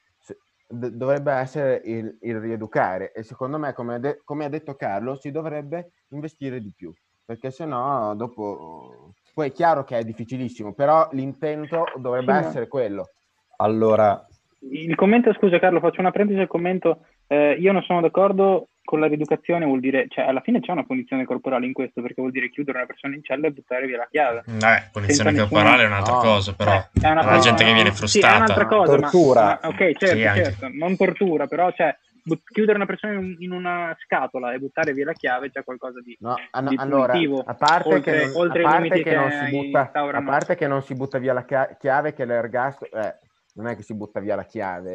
d- dovrebbe essere il, il rieducare e secondo me, come ha, de- come ha detto Carlo, si dovrebbe investire di più, perché sennò dopo... Poi è chiaro che è difficilissimo, però l'intento dovrebbe
Sì,
essere quello.
Allora,
Il commento, scusa Carlo, faccio una parentesi al commento. Eh, io non sono d'accordo con la rieducazione, vuol dire, cioè alla fine c'è una punizione corporale in questo, perché vuol dire chiudere una persona in cella e buttare via la chiave.
Vabbè, punizione
Senza
corporale è
nessun-
un'altra
no.
cosa, però.
Cioè, è una
la gente che viene
Sì, è
frustata.
un'altra cosa, ma-
Tortura.
ma- ok, certo,
Sì,
certo, non tortura, però cioè, but- chiudere una persona in, in una scatola e buttare via la chiave c'è qualcosa di...
No, no,
di
allora, a parte,
oltre-
che, non,
oltre
a
i
parte
limiti
che
che
non si butta, a parte che non si butta via la chia- chiave, che l'ergastolo, eh, non è che si butta via la chiave,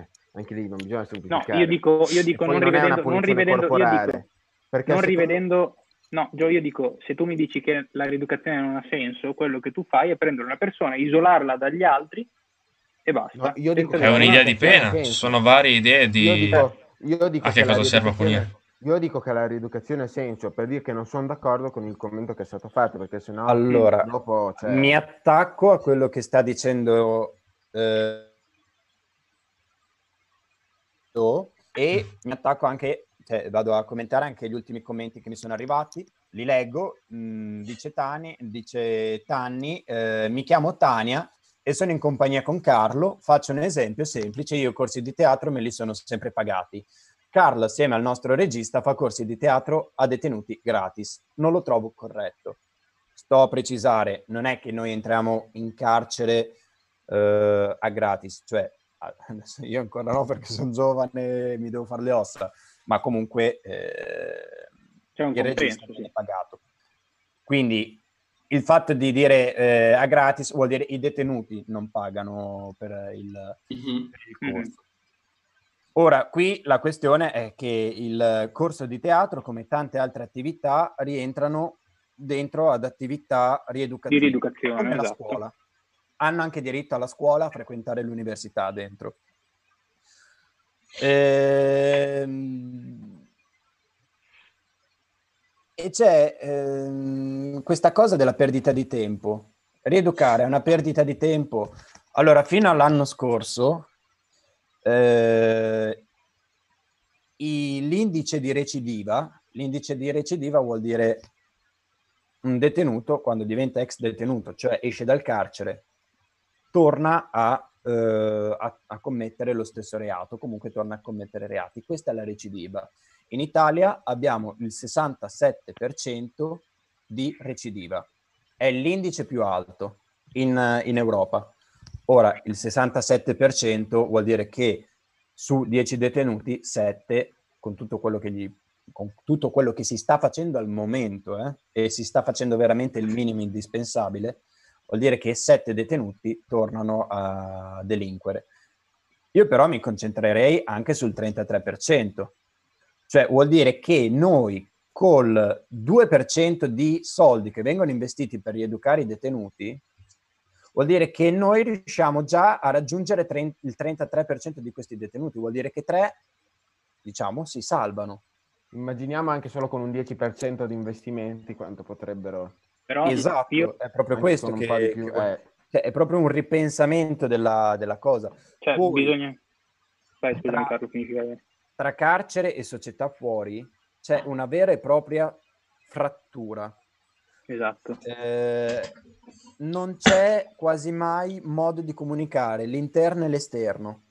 eh, anche lì non bisogna
No,
semplificare.
io dico, io dico non rivedendo, non rivedendo, io
corporale,
dico,
perché
non rivedendo, no, Gio, io dico, se tu mi dici che la rieducazione non ha senso, quello che tu fai è prendere una persona, isolarla dagli altri e basta.
No, io dico
È
che
un'idea di pena, ci sono varie idee
Io
di...
dico, io dico
a che
la
cosa serve a
rieducazione-
punire.
Io dico che la rieducazione ha senso per dire che non sono d'accordo con il commento che è stato fatto, perché sennò
Allora,
dopo cioè,
mi attacco a quello che sta dicendo eh, e mi attacco anche, cioè, vado a commentare anche gli ultimi commenti che mi sono arrivati, li leggo, mh, dice, Tani, dice Tanni, eh, mi chiamo Tania e sono in compagnia con Carlo, faccio un esempio semplice, io corsi di teatro me li sono sempre pagati. Carlo, assieme al nostro regista, fa corsi di teatro a detenuti gratis. Non lo trovo corretto. Sto a precisare, non è che noi entriamo in carcere eh, a gratis, cioè io ancora no perché sono giovane e mi devo fare le ossa, ma comunque eh,
C'è un
il regista viene
sì.
pagato. Quindi il fatto di dire eh, a gratis vuol dire i detenuti non pagano per il,
Mhm.
per il
Mhm.
corso. Ora, qui la questione è che il corso di teatro, come tante altre attività, rientrano dentro ad attività rieducative.
Di rieducazione,
come la
esatto.
scuola. Hanno anche diritto alla scuola a frequentare l'università dentro. Ehm, E c'è ehm, questa cosa della perdita di tempo. Rieducare è una perdita di tempo. Allora, fino all'anno scorso, eh, i- l'indice di recidiva, l'indice di recidiva vuol dire un detenuto, quando diventa ex detenuto, cioè esce dal carcere, torna a, eh, a, a commettere lo stesso reato, comunque torna a commettere reati. Questa è la recidiva. In Italia abbiamo il 67% di recidiva, è l'indice più alto in, in Europa. Ora, il 67% vuol dire che su 10 detenuti, 7, con tutto quello che, gli, con tutto quello che si sta facendo al momento, eh, e si sta facendo veramente il minimo indispensabile, vuol dire che 7 detenuti tornano a delinquere. Io però mi concentrerei anche sul 33%, cioè vuol dire che noi col 2% di soldi che vengono investiti per rieducare i detenuti, vuol dire che noi riusciamo già a raggiungere il 33% di questi detenuti, vuol dire che tre, diciamo, si salvano.
Immaginiamo anche solo con un 10% di investimenti quanto potrebbero...
Però esatto, io... è proprio questo che, che eh. cioè, è proprio un ripensamento della, della cosa.
Cioè, Poi, bisogna... Vai, scusa, tra, Carlo,
tra carcere e società fuori c'è una vera e propria frattura.
Esatto.
Eh, non c'è quasi mai modo di comunicare l'interno e l'esterno.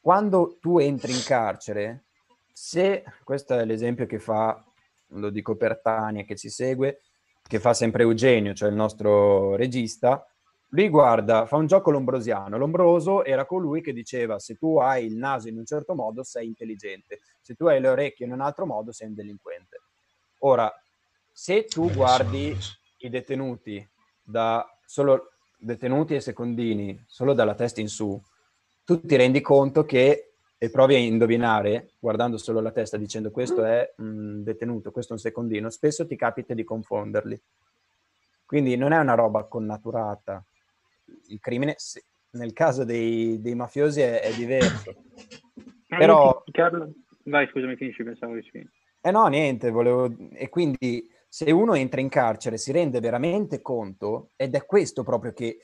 Quando tu entri in carcere, se questo è l'esempio che fa, lo dico per Tania che ci segue, che fa sempre Eugenio, cioè il nostro regista, lui guarda, fa un gioco lombrosiano. Lombroso era colui che diceva se tu hai il naso in un certo modo sei intelligente, se tu hai le orecchie in un altro modo sei un delinquente. Ora, se tu guardi i detenuti da solo detenuti e secondini, solo dalla testa in su, tu ti rendi conto che e provi a indovinare guardando solo la testa dicendo questo è un detenuto, questo è un secondino, spesso ti capita di confonderli. Quindi non è una roba connaturata, il crimine, nel caso dei, dei mafiosi è, è diverso.
No, Però... Carlo... Vai, scusami, finisci, pensavo di sì.
Eh no, niente, volevo... E quindi se uno entra in carcere si rende veramente conto, ed è questo proprio che...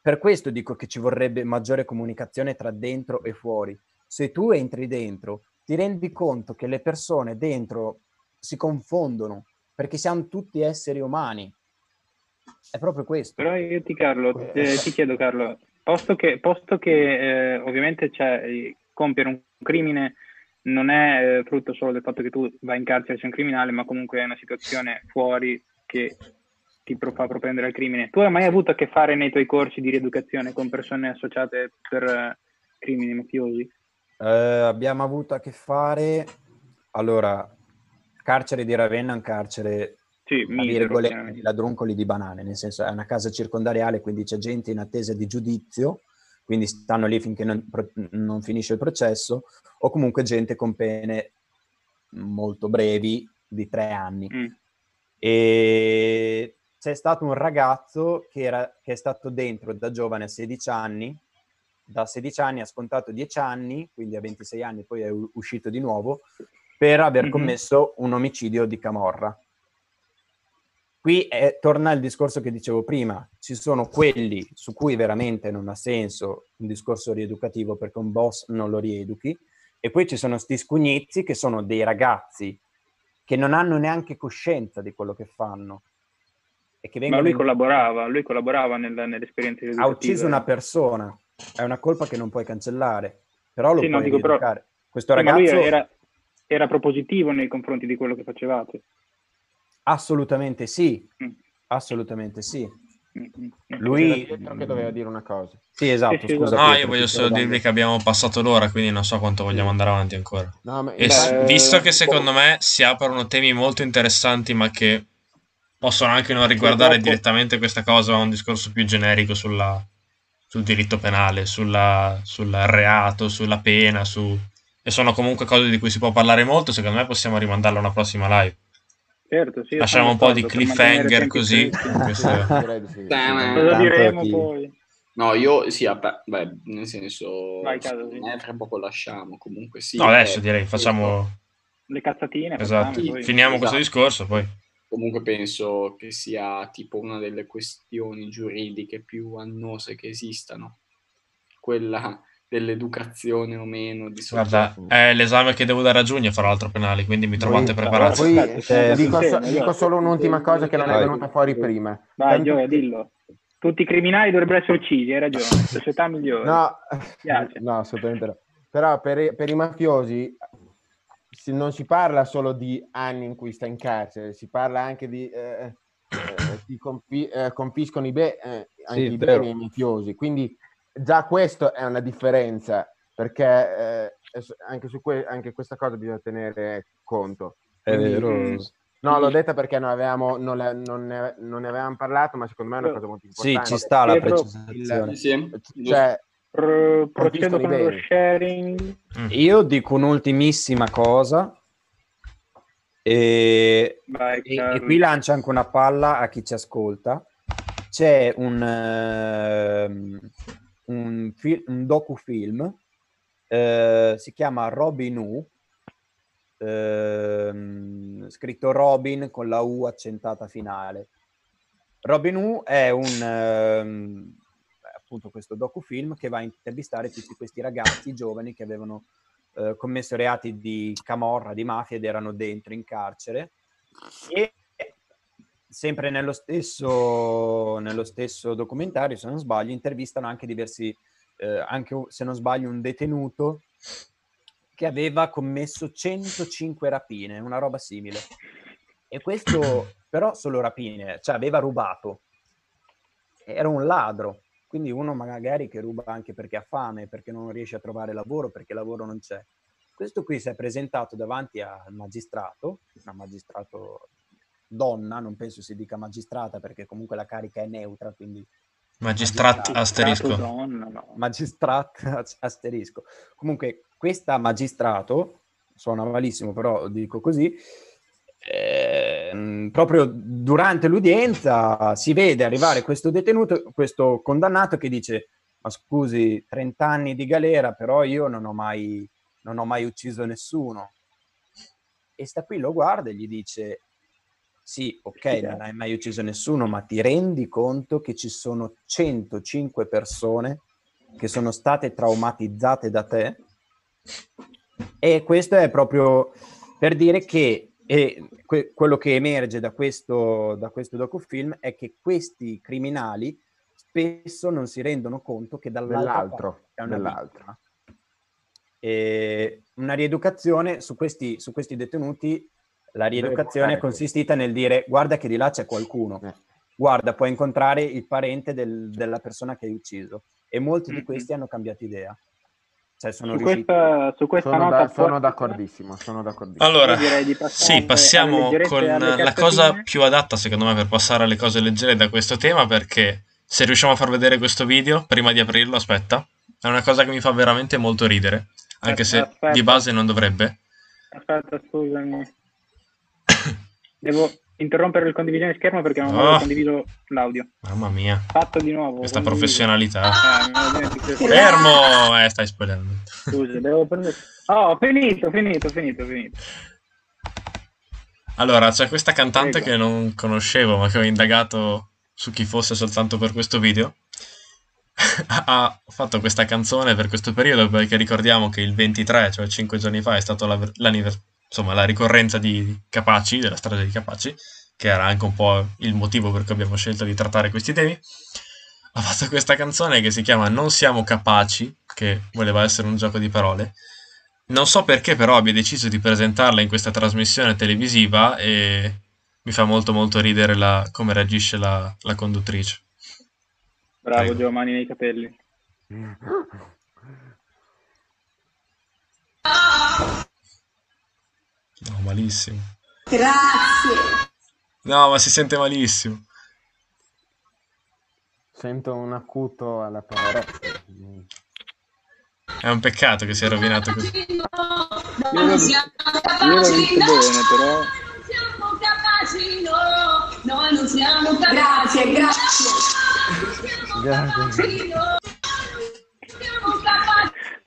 Per questo dico che ci vorrebbe maggiore comunicazione tra dentro e fuori. Se tu entri dentro, ti rendi conto che le persone dentro si confondono, perché siamo tutti esseri umani è proprio questo.
Però io ti, Carlo, eh, ti chiedo, Carlo, posto che, posto che eh, ovviamente c'è, compiere un crimine non è eh, frutto solo del fatto che tu vai in carcere sei un criminale, ma comunque è una situazione fuori che ti pro- fa propendere al crimine. Tu hai mai avuto a che fare nei tuoi corsi di rieducazione con persone associate per eh, crimini mafiosi?
Eh, abbiamo avuto a che fare, allora, carcere di Ravenna è un carcere
sì, misero,
la Druncoli di Banane, nel senso è una casa circondariale, quindi c'è gente in attesa di giudizio, quindi stanno lì finché non, non finisce il processo, o comunque gente con pene molto brevi di tre anni. Mm. E c'è stato un ragazzo che, era, che è stato dentro da giovane a 16 anni, da 16 anni ha scontato 10 anni, quindi a 26 anni poi è uscito di nuovo, per aver commesso un omicidio di Camorra. Qui è, torna il discorso che dicevo prima, ci sono quelli su cui veramente non ha senso un discorso rieducativo perché un boss non lo rieduchi, e poi ci sono sti scugnizi che sono dei ragazzi che non hanno neanche coscienza di quello che fanno.
Ma lui in... collaborava, lui collaborava nel, nell'esperienza
rieducativa. Ha ucciso una persona, è una colpa che non puoi cancellare, però lo sì, puoi no, dico, però... Questo ragazzo...
Era, era propositivo nei confronti di quello che facevate.
Assolutamente sì, mm. assolutamente sì.
Mm, mm, Lui Pietro che doveva dire una cosa.
Sì, esatto. Scusa,
no, io voglio solo dirvi che abbiamo passato l'ora, quindi non so quanto vogliamo andare avanti ancora. No, ma... e beh, visto che secondo me si aprono temi molto interessanti, ma che possono anche non riguardare dopo... direttamente questa cosa, ma un discorso più generico sulla, sul diritto penale, sulla, sul reato, sulla pena, su... e sono comunque cose di cui si può parlare molto. Secondo me possiamo rimandarla a una prossima live.
Certo, sì,
Lasciamo un po' di cliffhanger così.
Cosa diremo poi?
No, io sì, beh, nel senso, Vai, caso, sì. eh, tra poco lasciamo, comunque sì.
No, adesso eh, direi, facciamo...
Le cazzatine.
Esatto, facciamo, finiamo esatto. questo discorso poi.
Comunque penso che sia tipo una delle questioni giuridiche più annose che esistano. Quella dell'educazione o meno, di
Guarda, è l'esame che devo dare a giugno, farò l'altro penale, quindi mi trovate
Poi-
preparati.
Poi eh, dico, so- dico solo un'ultima cosa che non è venuta fuori prima.
Vai,
Tanto
Gioia, dillo. Tutti i criminali dovrebbero essere uccisi, hai ragione. Società migliore.
No,
piace.
no, assolutamente no. Però per, i- per i mafiosi si- non si parla solo di anni in cui sta in carcere, si parla anche di eh, eh, ti compi- eh, confiscono i, be- eh, anche
Sì,
i
vero.
beni ai mafiosi. Quindi già questo è una differenza, perché eh, anche su que- anche questa cosa bisogna tenere conto.
È
Quindi,
vero.
mm,
No, l'ho detta perché non, avevamo, non, le- non ne, non ne avevamo parlato, ma secondo me è una cosa molto
Sì,
importante.
ci sta la precisazione.
Sì, sì.
Cioè,
Pro- procedo con lo sharing.
Mm.
Io dico un'ultimissima cosa e,
Vai,
e- e qui lancio anche una palla a chi ci ascolta. C'è un, ehm, un, fi- un docufilm, eh, si chiama Robin Hood, ehm, scritto Robin con la U accentata finale. Robin Hood è un ehm, appunto questo docufilm che va a intervistare tutti questi ragazzi giovani che avevano eh, commesso reati di camorra, di mafia ed erano dentro in carcere e sempre nello stesso, nello stesso documentario, se non sbaglio, intervistano anche diversi, eh, anche se non sbaglio, un detenuto che aveva commesso 105 rapine, una roba simile. E questo però solo rapine, cioè aveva rubato. Era un ladro, quindi uno magari che ruba anche perché ha fame, perché non riesce a trovare lavoro, perché lavoro non c'è. Questo qui si è presentato davanti al magistrato, una magistrato donna, non penso si dica magistrata perché comunque la carica è neutra, quindi
Magistrat asterisco.
Donna, no.
magistrat asterisco. Comunque questa magistrato, suona malissimo però dico così, ehm, proprio durante l'udienza si vede arrivare questo detenuto, questo condannato che dice ma scusi 30 anni di galera però io non ho mai, non ho mai ucciso nessuno. E sta qui lo guarda e gli dice sì ok non hai mai ucciso nessuno ma ti rendi conto che ci sono 105 persone che sono state traumatizzate da te? E questo è proprio per dire che e que- quello che emerge da questo, da questo docufilm è che questi criminali spesso non si rendono conto che dall'altra
dell'altro,
parte c'è una
dell'altro.
vittima. E una rieducazione su questi, su questi detenuti, la rieducazione è consistita nel dire guarda che di là c'è qualcuno,
Eh.
guarda puoi incontrare il parente del- della persona che hai ucciso e molti di questi hanno cambiato idea. Cioè sono
Su
riusciti...
questa, su questa
Sono,
nota
da- sono d'accordissimo, sono d'accordissimo.
Allora, sì, passiamo con la cosa più adatta secondo me per passare alle cose leggere da questo tema perché se riusciamo a far vedere questo video prima di aprirlo, aspetta, è una cosa che mi fa veramente molto ridere, anche se
Aspetta.
di base non dovrebbe.
Aspetta, scusami. Devo interrompere il condivisione schermo perché non
Oh.
condiviso l'audio.
Mamma mia,
Fatto di nuovo.
questa
condiviso.
professionalità.
Eh, lo dimentico.
Fermo! Eh, stai spoilerando.
Scusa, devo prendere... Oh, finito, finito, finito, finito.
Allora, c'è questa cantante
Prego.
che non conoscevo, ma che ho indagato su chi fosse soltanto per questo video. ha fatto questa canzone per questo periodo perché ricordiamo che il 23, cioè 5 giorni fa, è stata la, l'annivers- insomma, la ricorrenza di Capaci, della strage di Capaci, che era anche un po' il motivo per cui abbiamo scelto di trattare questi temi. Ha fatto questa canzone che si chiama Non siamo capaci, che voleva essere un gioco di parole. Non so perché però abbia deciso di presentarla in questa trasmissione televisiva e mi fa molto molto ridere la- come reagisce la, la conduttrice.
Bravo,
Prego.
Mani nei capelli.
No, malissimo.
Grazie.
No, ma si sente malissimo.
Sento un acuto alla parola.
È un peccato che sia rovinato così.
Io l'ho visto, io l'ho visto bene, però...
Siamo capaci, no, noi non siamo capaci. Grazie, grazie.
Grazie.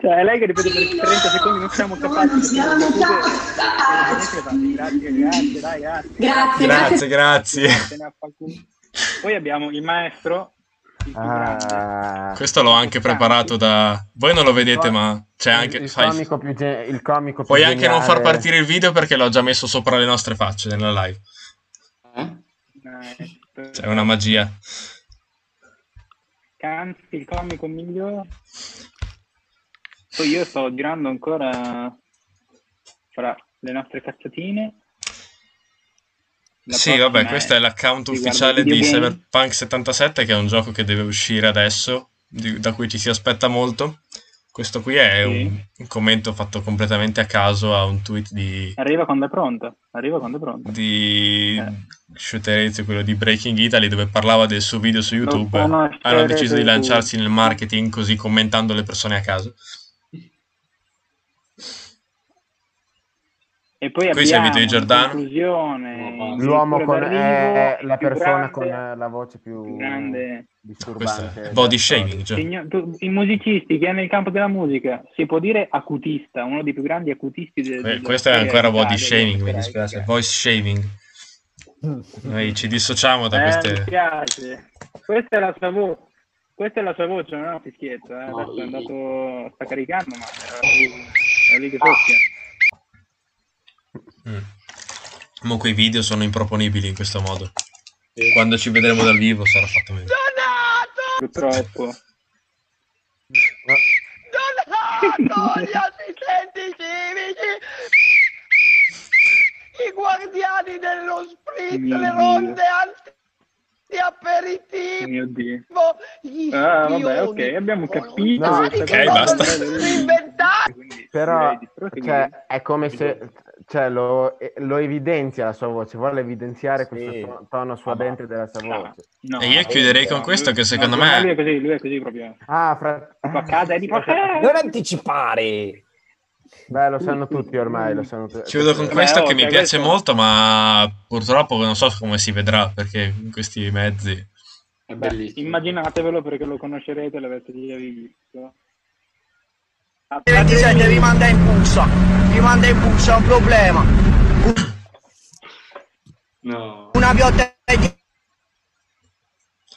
Cioè, è lei che ripete per 30 secondi, non siamo capaci
Non siamo capaci.
Grazie, grazie, dai, grazie.
Grazie,
Grazie,
Poi abbiamo il maestro il più.
Ah,
Questo l'ho anche preparato da... Voi non lo vedete, ma c'è anche...
il,
fai-
comico più ge- il comico più
Puoi anche non far partire il video perché l'ho già messo sopra le nostre facce nella live.
Eh?
Eh,
C'è una magia.
Canzi, il comico migliore. Poi io sto girando ancora fra le nostre cazzatine. La
Sì, vabbè, questo è l'account ufficiale di. Cyberpunk 77, che è un gioco che deve uscire adesso, di- da cui ci si aspetta molto. Questo qui è
Sì.
un, un commento fatto completamente a caso a un tweet di,
Arriva quando è pronto. Arriva quando è pronto.
di
Eh.
Shooterezio, quello di Breaking Italy, dove parlava del suo video su YouTube. Hanno deciso di lanciarsi nel marketing così commentando le persone a caso.
E poi
Qui
abbiamo in
Giordano.
conclusione,
L'uomo con è la persona
grande-
con eh, la voce più
grande
disturbante.
è body shaming, cioè.
Signo- tu- I musicisti che è nel campo della musica si può dire acutista, uno dei più grandi acutisti del
Que- Questo è ancora body shaming, mi dispiace. Voice shaming. Noi ci dissociamo da
Eh, mi
queste...
piace. Questa è la sua voce. Questa è la sua voce, non è un fischietto. Eh. Adesso è andato, sta caricando, ma era lì, era lì che soffia.
Mm. Comunque i video sono improponibili in questo modo. Quando ci vedremo dal vivo sarà fatto meglio.
Purtroppo.
Donato gli assistenti civici, i guardiani dello spritz,
Mio
le
Dio.
Ronde anti-aperitivo,
Mio Dio.
gli
Ah, vabbè, ok, abbiamo capito.
No,
ok, basta.
Quindi
Però
di
cioè, è come se cioè, lo, eh, lo evidenzia la sua voce, vuole evidenziare questo
Sì.
to- tono suadente della sua voce.
no,
E io chiuderei con questo
lui-
che secondo
no,
me-
Lui è così, lui è così proprio.
Ah, fra...
Tipo a casa è tipo...
Non anticipare!
Beh, lo sanno tutti ormai, lo sanno tutti.
Chiudo con
Beh,
questo
oh,
che mi
cioè,
piace
questo-
molto, ma purtroppo non so come si vedrà perché in questi mezzi.
È
Beh,
bellissimo.
immaginatevelo perché lo conoscerete, l'avete già visto.
27 vi manda in puzza, vi manda in puzza, è un problema.
No,
Una piotta di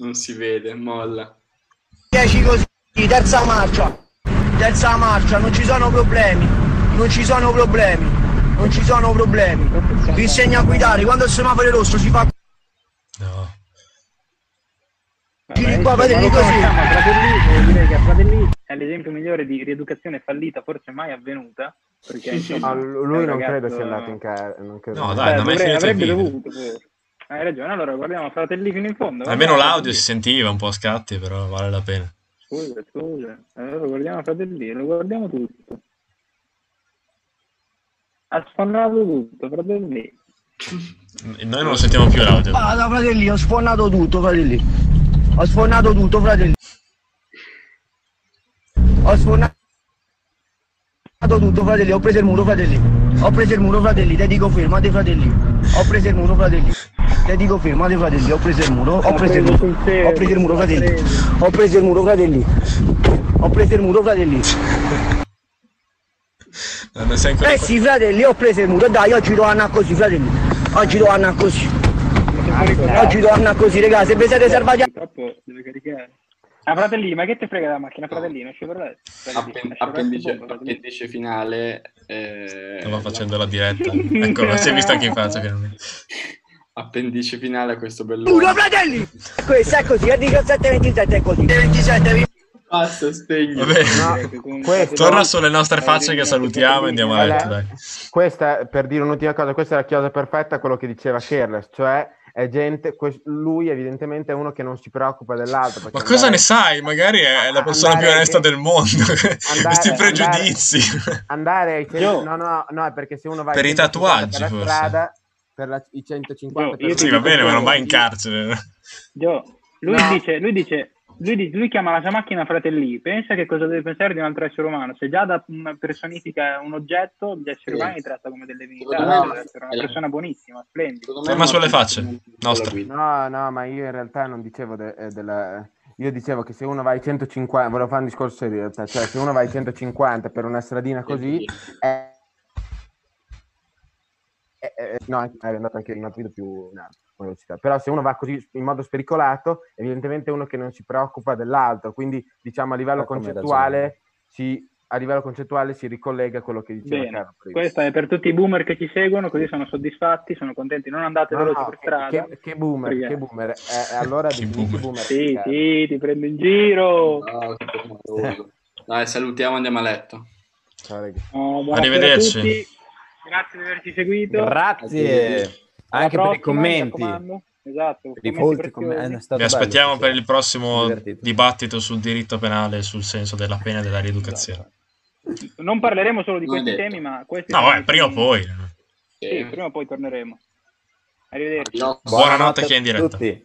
non si vede, molla.
10 così, terza marcia, terza marcia, non ci sono problemi, non ci sono problemi, non ci sono problemi. Vi insegna a guidare, quando il semaforo è rosso si fa
No.
Giri qua,
lo
così.
Fratelli, devo dire che Fratelli è l'esempio migliore di rieducazione fallita forse mai avvenuta. Perché insomma,
No,
è
lui non credo sia andato in credo.
No, dai, non finito il
avrebbe dovuto. Hai ragione, allora guardiamo Fratelli fino in fondo.
Almeno l'audio si sentiva un po' a scatti, però vale la pena.
Scusa, scusa. Allora guardiamo Fratelli, lo guardiamo tutto. Ha sfondato tutto, Fratelli.
Noi non lo sentiamo più l'audio.
Vada fratelli, ho sfornato tutto fratelli. Ho sfornato tutto fratelli. Ho sfornato tutto fratelli, ho preso il muro fratelli. Ho preso il muro fratelli, te dico fermate fratelli. Ho preso il muro fratelli. Te dico fermate fratelli, ho preso il muro, ho preso il muro. Ho preso il muro fratelli. Ho preso il muro fratelli. Ho preso il muro fratelli.
Ancora...
Eh sì fratelli, ho preso il muro. Dai, oggi devo andare così fratelli. Oggi devo andare così. Oggi devo andare così, ragazzi. Se vi siete salvati
Purtroppo deve caricare. Ah, Fratelli, ma che te frega la macchina, Fratelli? Non ci vorrei.
Appen- appendice, appendice finale. eh,
Stava facendo la diretta. Ecco, si è visto anche in faccia che non è...
Appendice finale a questo
Uno,
bell'uomo.
fratelli! Questo è così, è 17-27 è così. 27, vi-
Basta, spegni.
Vabbè,
questo-
torna sulle nostre facce che salutiamo e andiamo a letto, dai.
Questa, per dire un'ultima cosa, questa è la chiosa perfetta a quello che diceva Careless, cioè è gente, que- lui evidentemente è uno che non si preoccupa dell'altro.
Ma cosa
andare-
ne sai? Magari è la persona più
andare-
onesta del mondo. Questi pregiudizi.
Andare ai
Io-
no, no, no, è perché se uno va
Per i
150
tatuaggi,
per la
forse.
strada, per la- i 150
Io-
per
io
Sì, va bene, ma non vai in carcere.
Gio, lui
No.
dice, lui dice, lui, dice- lui chiama la sua macchina Fratelli, pensa che cosa deve pensare di un altro essere umano. Se già da una personifica un oggetto, gli esseri
Sì.
umani li tratta come delle divinità,
Secondo me-
lui deve essere una persona buonissima, splendida.
Torna sulle facce, nostre.
No, no, ma io in realtà non dicevo de- eh, della... Io dicevo che se uno va ai 150, volevo fare un discorso serio, in realtà, cioè se uno va ai 150 per una stradina così, è... è- è- no, è andato anche in un altro video più in alto. Velocità. Però se uno va così in modo spericolato, evidentemente è uno che non si preoccupa dell'altro, quindi diciamo a livello
come
concettuale si, a livello concettuale si ricollega a quello che diceva
Bene,
Carlo prima.
questa è per tutti i boomer che ci seguono, così sono soddisfatti, sono contenti. Non andate
No,
veloci
no,
per strada.
che, che boomer,
Perché-
che boomer. Eh, allora
Che
definisci
boomer.
boomer.
Sì,
Carlo.
sì, ti prendo in giro.
No. Dai, salutiamo, andiamo a letto.
Ciao, ragazzi.
Oh, buonasera
Arrivederci.
a tutti. Grazie di averci seguito.
Grazie
Alla
anche per i
prossima,
commenti.
Esatto,
Per i
commenti
stato
Vi aspettiamo
bello,
per il prossimo
Divertito.
dibattito sul diritto penale e sul senso della pena e della rieducazione.
Non parleremo solo di
Non
questi temi, ma questi
No, vabbè, prima o poi.
Sì, prima o poi torneremo. Arrivederci.
No,
Buonanotte a chi è in diretta.
tutti.